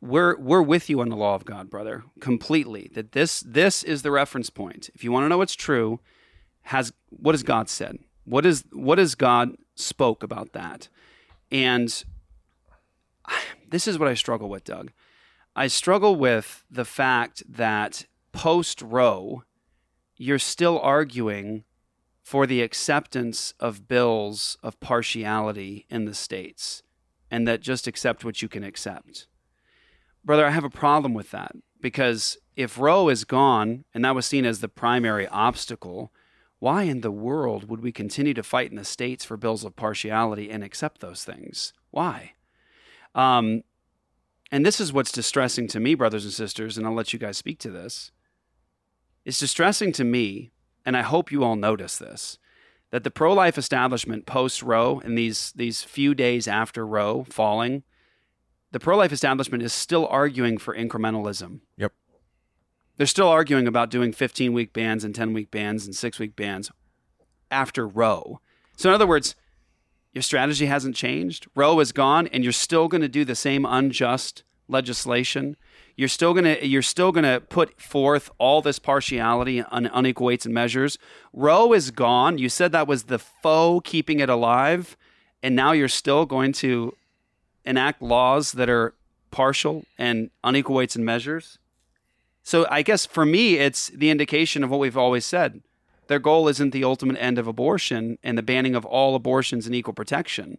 We're we're with you on the law of God, brother, completely. That this this is the reference point. If you want to know what's true, has what has God said? What is what has God spoke about that? And this is what I struggle with, Doug. I struggle with the fact that post Roe, you're still arguing for the acceptance of bills of partiality in the states and that just accept what you can accept. Brother, I have a problem with that because if Roe is gone and that was seen as the primary obstacle, why in the world would we continue to fight in the states for bills of partiality and accept those things? Why? Um, and this is what's distressing to me, brothers and sisters, and I'll let you guys speak to this. It's distressing to me, and I hope you all notice this, that the pro life establishment post Roe and these, these few days after Roe falling, the pro life establishment is still arguing for incrementalism. Yep. They're still arguing about doing 15 week bans and 10 week bans and six week bans after Roe. So, in other words, your strategy hasn't changed. Roe is gone, and you're still going to do the same unjust legislation. You're still going to you're still going to put forth all this partiality and unequal weights and measures. Roe is gone. You said that was the foe keeping it alive, and now you're still going to enact laws that are partial and unequal weights and measures. So I guess for me, it's the indication of what we've always said. Their goal isn't the ultimate end of abortion and the banning of all abortions and equal protection.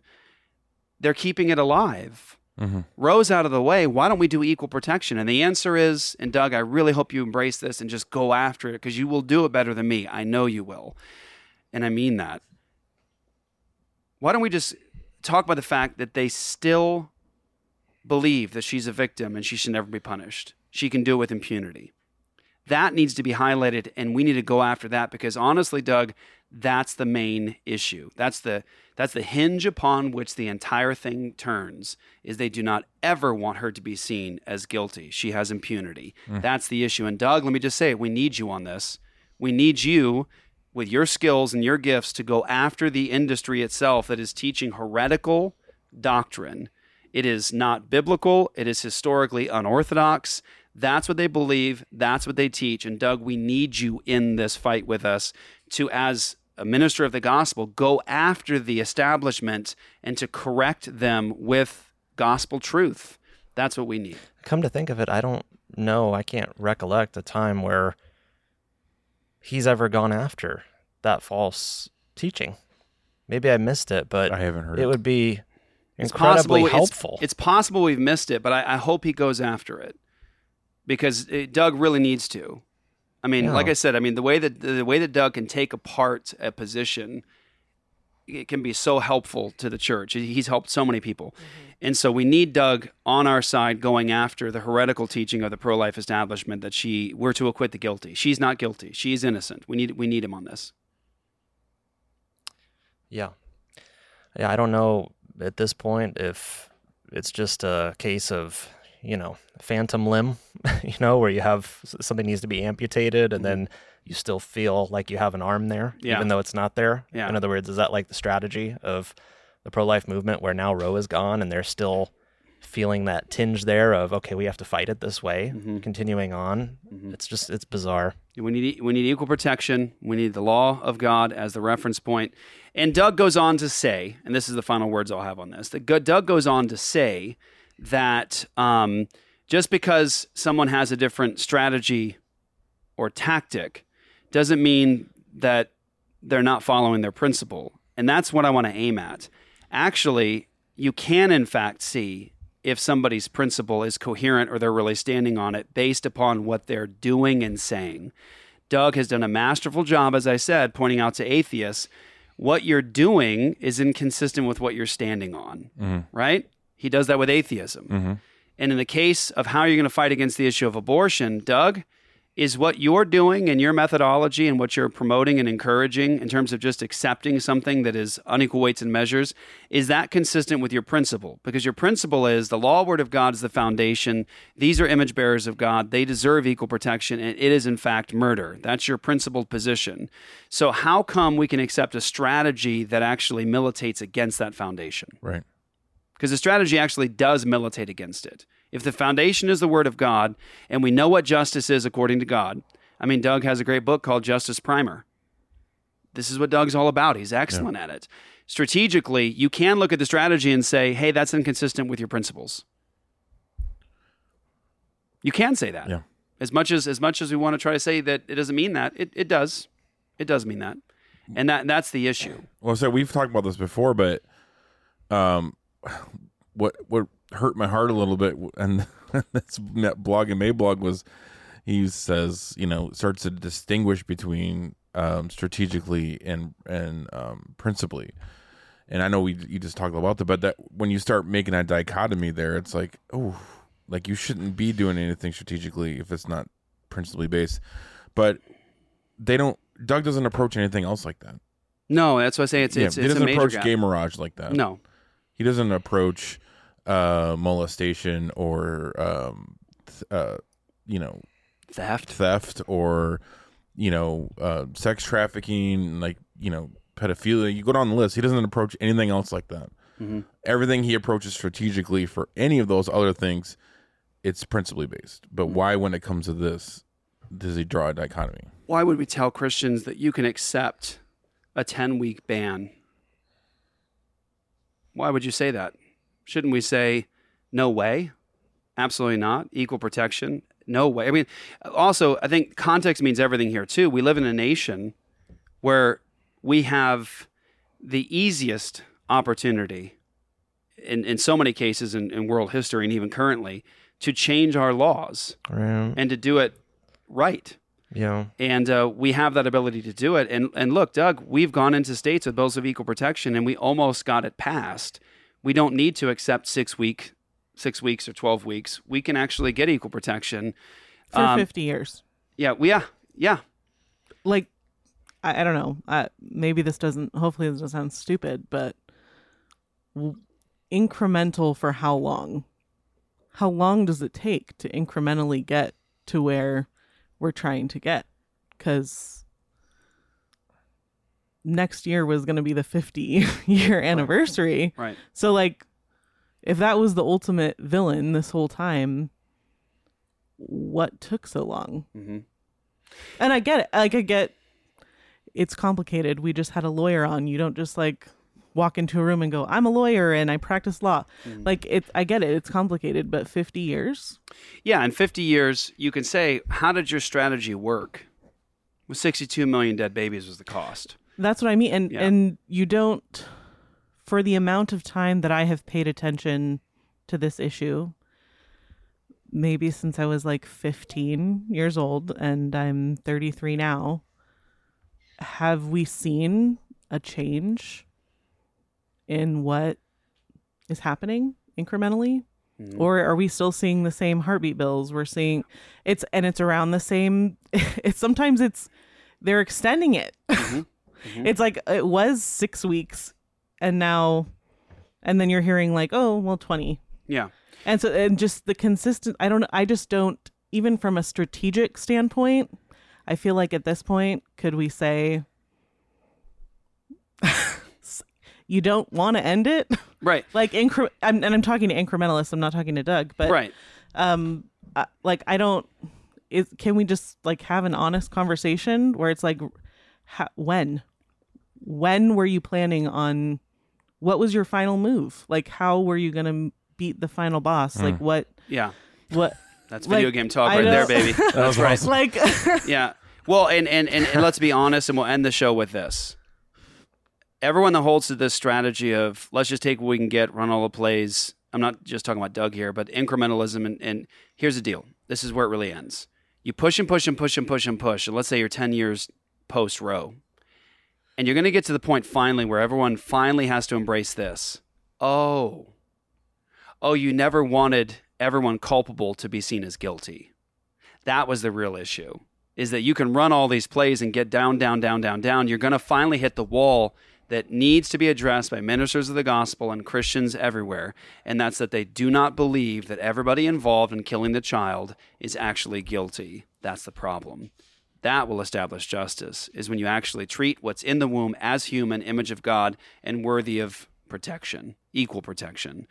They're keeping it alive. Mm-hmm. Roe's out of the way. Why don't we do equal protection? And the answer is, and Doug, I really hope you embrace this and just go after it because you will do it better than me. I know you will. And I mean that. Why don't we just talk about the fact that they still believe that she's a victim and she should never be punished? She can do it with impunity. That needs to be highlighted, and we need to go after that because honestly, Doug, that's the main issue. That's the that's the hinge upon which the entire thing turns. Is they do not ever want her to be seen as guilty. She has impunity. Mm. That's the issue. And Doug, let me just say, we need you on this. We need you with your skills and your gifts to go after the industry itself that is teaching heretical doctrine. It is not biblical. It is historically unorthodox. That's what they believe. That's what they teach. And Doug, we need you in this fight with us to, as a minister of the gospel, go after the establishment and to correct them with gospel truth. That's what we need. Come to think of it, I don't know. I can't recollect a time where he's ever gone after that false teaching. Maybe I missed it, but I haven't heard it. it. would be It's incredibly possible- it's- helpful. It's, possible we've missed it, but I, I hope he goes after it because it, Doug really needs to. I mean, Yeah. like I said, I mean the way that the way that Doug can take apart a position, it can be so helpful to the church. He's helped so many people, mm-hmm. and so we need Doug on our side going after the heretical teaching of the pro-life establishment that she we're to acquit the guilty. She's not guilty. She's innocent. We need we need him on this. Yeah. Yeah, I don't know at this point if it's just a case of, you know, phantom limb, you know, where you have something needs to be amputated and mm-hmm. then you still feel like you have an arm there, Yeah. even though it's not there. Yeah. In other words, is that like the strategy of the pro life movement where now Roe is gone and they're still feeling that tinge there of, okay, we have to fight it this way, mm-hmm. continuing on? Mm-hmm. It's just, it's bizarre. We need we need equal protection. We need the law of God as the reference point. And Doug goes on to say, and this is the final words I'll have on this. That Doug goes on to say that um, just because someone has a different strategy or tactic doesn't mean that they're not following their principle. And that's what I want to aim at. Actually, you can in fact see if somebody's principle is coherent or they're really standing on it based upon what they're doing and saying. Doug has done a masterful job, as I said, pointing out to atheists what you're doing is inconsistent with what you're standing on, Mhm. right? He does that with atheism. Mhm. And in the case of how you're going to fight against the issue of abortion, Doug, is what you're doing and your methodology and what you're promoting and encouraging in terms of just accepting something that is unequal weights and measures, is that consistent with your principle? Because your principle is the law word of God is the foundation. These are image bearers of God. They deserve equal protection, and it is in fact murder. That's your principled position. So how come we can accept a strategy that actually militates against that foundation? Right. Because the strategy actually does militate against it. If the foundation is the Word of God and we know what justice is according to God, I mean, Doug has a great book called Justice Primer. This is what Doug's all about. He's excellent at it. Strategically, you can look at the strategy and say, hey, that's inconsistent with your principles. You can say that. Yeah. As much as as much as we want to try to say that it doesn't mean that, it, it does. It does mean that. And that that's the issue. Well, so we've talked about this before, but um, what what hurt my heart a little bit, and that's that blog and Mablog was he says you know starts to distinguish between um, strategically and and um, principally, and I know we you just talked about that, but that when you start making that dichotomy there, it's like oh, like you shouldn't be doing anything strategically if it's not principally based, but they don't. Doug doesn't approach anything else like that. No, that's why I say it's Yeah, it's, he it's a doesn't approach gay mirage like that. No. He doesn't approach uh, molestation or um, th- uh, you know theft, theft or you know uh, sex trafficking, like you know pedophilia. You go down the list. He doesn't approach anything else like that. Mhm. Everything he approaches strategically for any of those other things, it's principally based. But Mm. why, when it comes to this, does he draw a dichotomy? Why would we tell Christians that you can accept a 10 week ban? Why would you say that? Shouldn't we say, no way? Absolutely not. Equal protection? No way. I mean, also, I think context means everything here, too. We live in a nation where we have the easiest opportunity in, in so many cases in, in world history and even currently to change our laws Right. and to do it right Yeah. and uh, we have that ability to do it. And and look, Doug, we've gone into states with bills of equal protection, and we almost got it passed. We don't need to accept six week, six weeks or twelve weeks. We can actually get equal protection for Um, 50 years. Yeah, we, yeah, yeah. Like, I, I don't know. Uh, maybe this doesn't, hopefully, this doesn't sound stupid, but w- incremental for how long? How long does it take to incrementally get to where we're trying to get? Because next year was going to be the 50 year anniversary. Right. So, like, if that was the ultimate villain this whole time, what took so long? Mm-hmm. And I get it. Like I get it's complicated. We just had a lawyer on. You don't just like walk into a room and go, "I'm a lawyer and I practice law." Mm. Like it I get it. It's complicated, but 50 years? Yeah, in 50 years, you can say, how did your strategy work? With 62 million dead babies was the cost. That's what I mean. And Yeah. and you don't for the amount of time that I have paid attention to this issue, maybe since I was like 15 years old and I'm 33 now, have we seen a change in what is happening incrementally? Mhm. Or are we still seeing the same heartbeat bills? We're seeing it's and it's around the same it's sometimes it's they're extending it. It's like it was 6 weeks and now and then you're hearing like, "Oh, well 20." Yeah. And so and just the consistent I don't I just don't even from a strategic standpoint, I feel like at this point could we say you don't want to end it? Right. like incre- I'm, and I'm talking to incrementalists, I'm not talking to Doug, but Right. um uh, like I don't is can we just like have an honest conversation where it's like ha- when when were you planning on what was your final move? Like how were you going to beat the final boss? Like Mm. what Yeah. what That's video like, game talk right there, know- baby. That's right. Like yeah. Well, and, and, and, and let's be honest, and we'll end the show with this. Everyone that holds to this strategy of let's just take what we can get, run all the plays. I'm not just talking about Doug here, but incrementalism. And, and here's the deal this is where it really ends. You push and push and push and push and push. And let's say you're 10 years post Roe. And you're going to get to the point finally where everyone finally has to embrace this. Oh, oh, you never wanted everyone culpable to be seen as guilty. That was the real issue. Is that you can run all these plays and get down, down, down, down, down. You're going to finally hit the wall that needs to be addressed by ministers of the gospel and Christians everywhere, and that's that they do not believe that everybody involved in killing the child is actually guilty. That's the problem. That will establish justice, is when you actually treat what's in the womb as human, image of God, and worthy of protection, equal protection.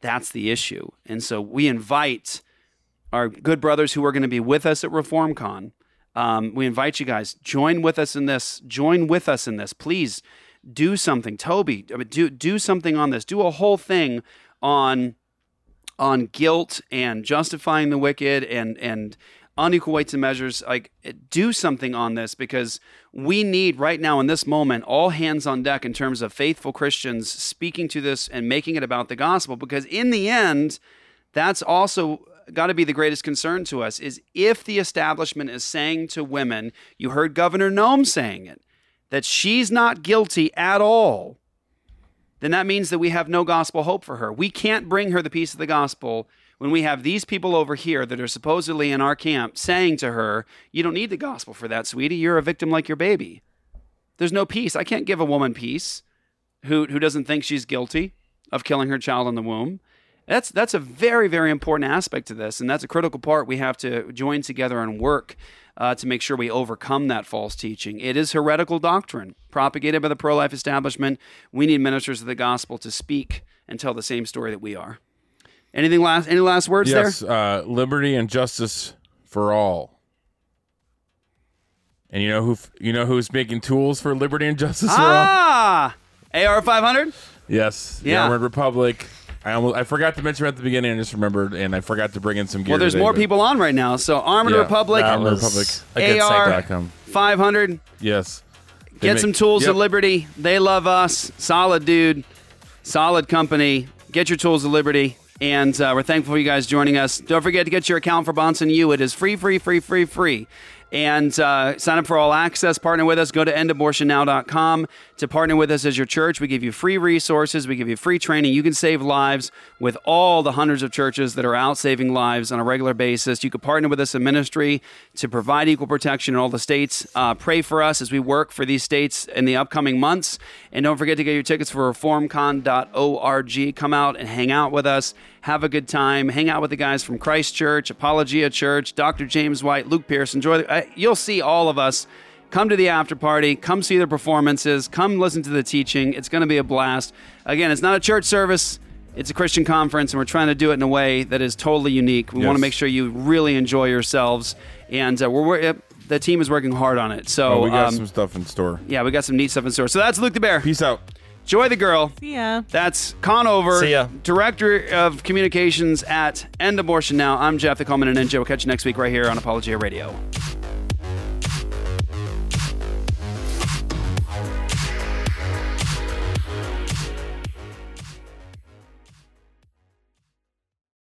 That's the issue. And so we invite our good brothers who are going to be with us at ReformCon. Um, we invite you guys, join with us in this. Join with us in this. Please do something. Toby, I mean, do, do something on this. Do a whole thing on on guilt and justifying the wicked and and unequal weights and measures like do something on this because we need right now in this moment all hands on deck in terms of faithful christians speaking to this and making it about the gospel because in the end that's also got to be the greatest concern to us is if the establishment is saying to women you heard governor Noem saying it that she's not guilty at all then that means that we have no gospel hope for her. We can't bring her the peace of the gospel when we have these people over here that are supposedly in our camp saying to her, You don't need the gospel for that, sweetie. You're a victim like your baby. There's no peace. I can't give a woman peace who, who doesn't think she's guilty of killing her child in the womb. That's, that's a very, very important aspect to this, and that's a critical part we have to join together and work uh, to make sure we overcome that false teaching. It is heretical doctrine propagated by the pro life establishment. We need ministers of the gospel to speak and tell the same story that we are. Anything last? Any last words yes, there? uh, liberty and justice for all. And you know who? You know who's making tools for liberty and justice for all? Ah, AR five hundred. Yes, the Yeah. Armored Republic. I almost, I forgot to mention at the beginning. I just remembered, and I forgot to bring in some gear. Well, there's today, more but- people on right now. So Armored Yeah, Republic, Armored Republic. A good AR segue. five hundred. Yes. They Get make- some tools Yep. of liberty. They love us. Solid dude. Solid company. Get your tools of liberty. And uh, we're thankful for you guys joining us. Don't forget to get your account for Bahnsen U. It is free, free, free, free, free. And uh, sign up for all access. Partner with us. Go to endabortionnow.com to partner with us as your church. We give you free resources. We give you free training. You can save lives with all the hundreds of churches that are out saving lives on a regular basis. You can partner with us in ministry to provide equal protection in all the states. Uh, pray for us as we work for these states in the upcoming months. And don't forget to get your tickets for reformcon.org. Come out and hang out with us. Have a good time. Hang out with the guys from Christ Church, Apologia Church, Dr. James White, Luke Pierce. Enjoy. The, uh, you'll see all of us. Come to the after party. Come see the performances. Come listen to the teaching. It's going to be a blast. Again, it's not a church service. It's a Christian conference, and we're trying to do it in a way that is totally unique. We want to make sure you really enjoy yourselves, and uh, we're, we're the team is working hard on it. So Oh, we got um, some stuff in store. yeah, we got some neat stuff in store. So that's Luke the Bear. Peace out. Joy the Girl. See ya. That's Conover, See ya. Director of Communications at End Abortion Now. I'm Jeff the Coleman and Ninja. We'll catch you next week right here on Apologia Radio.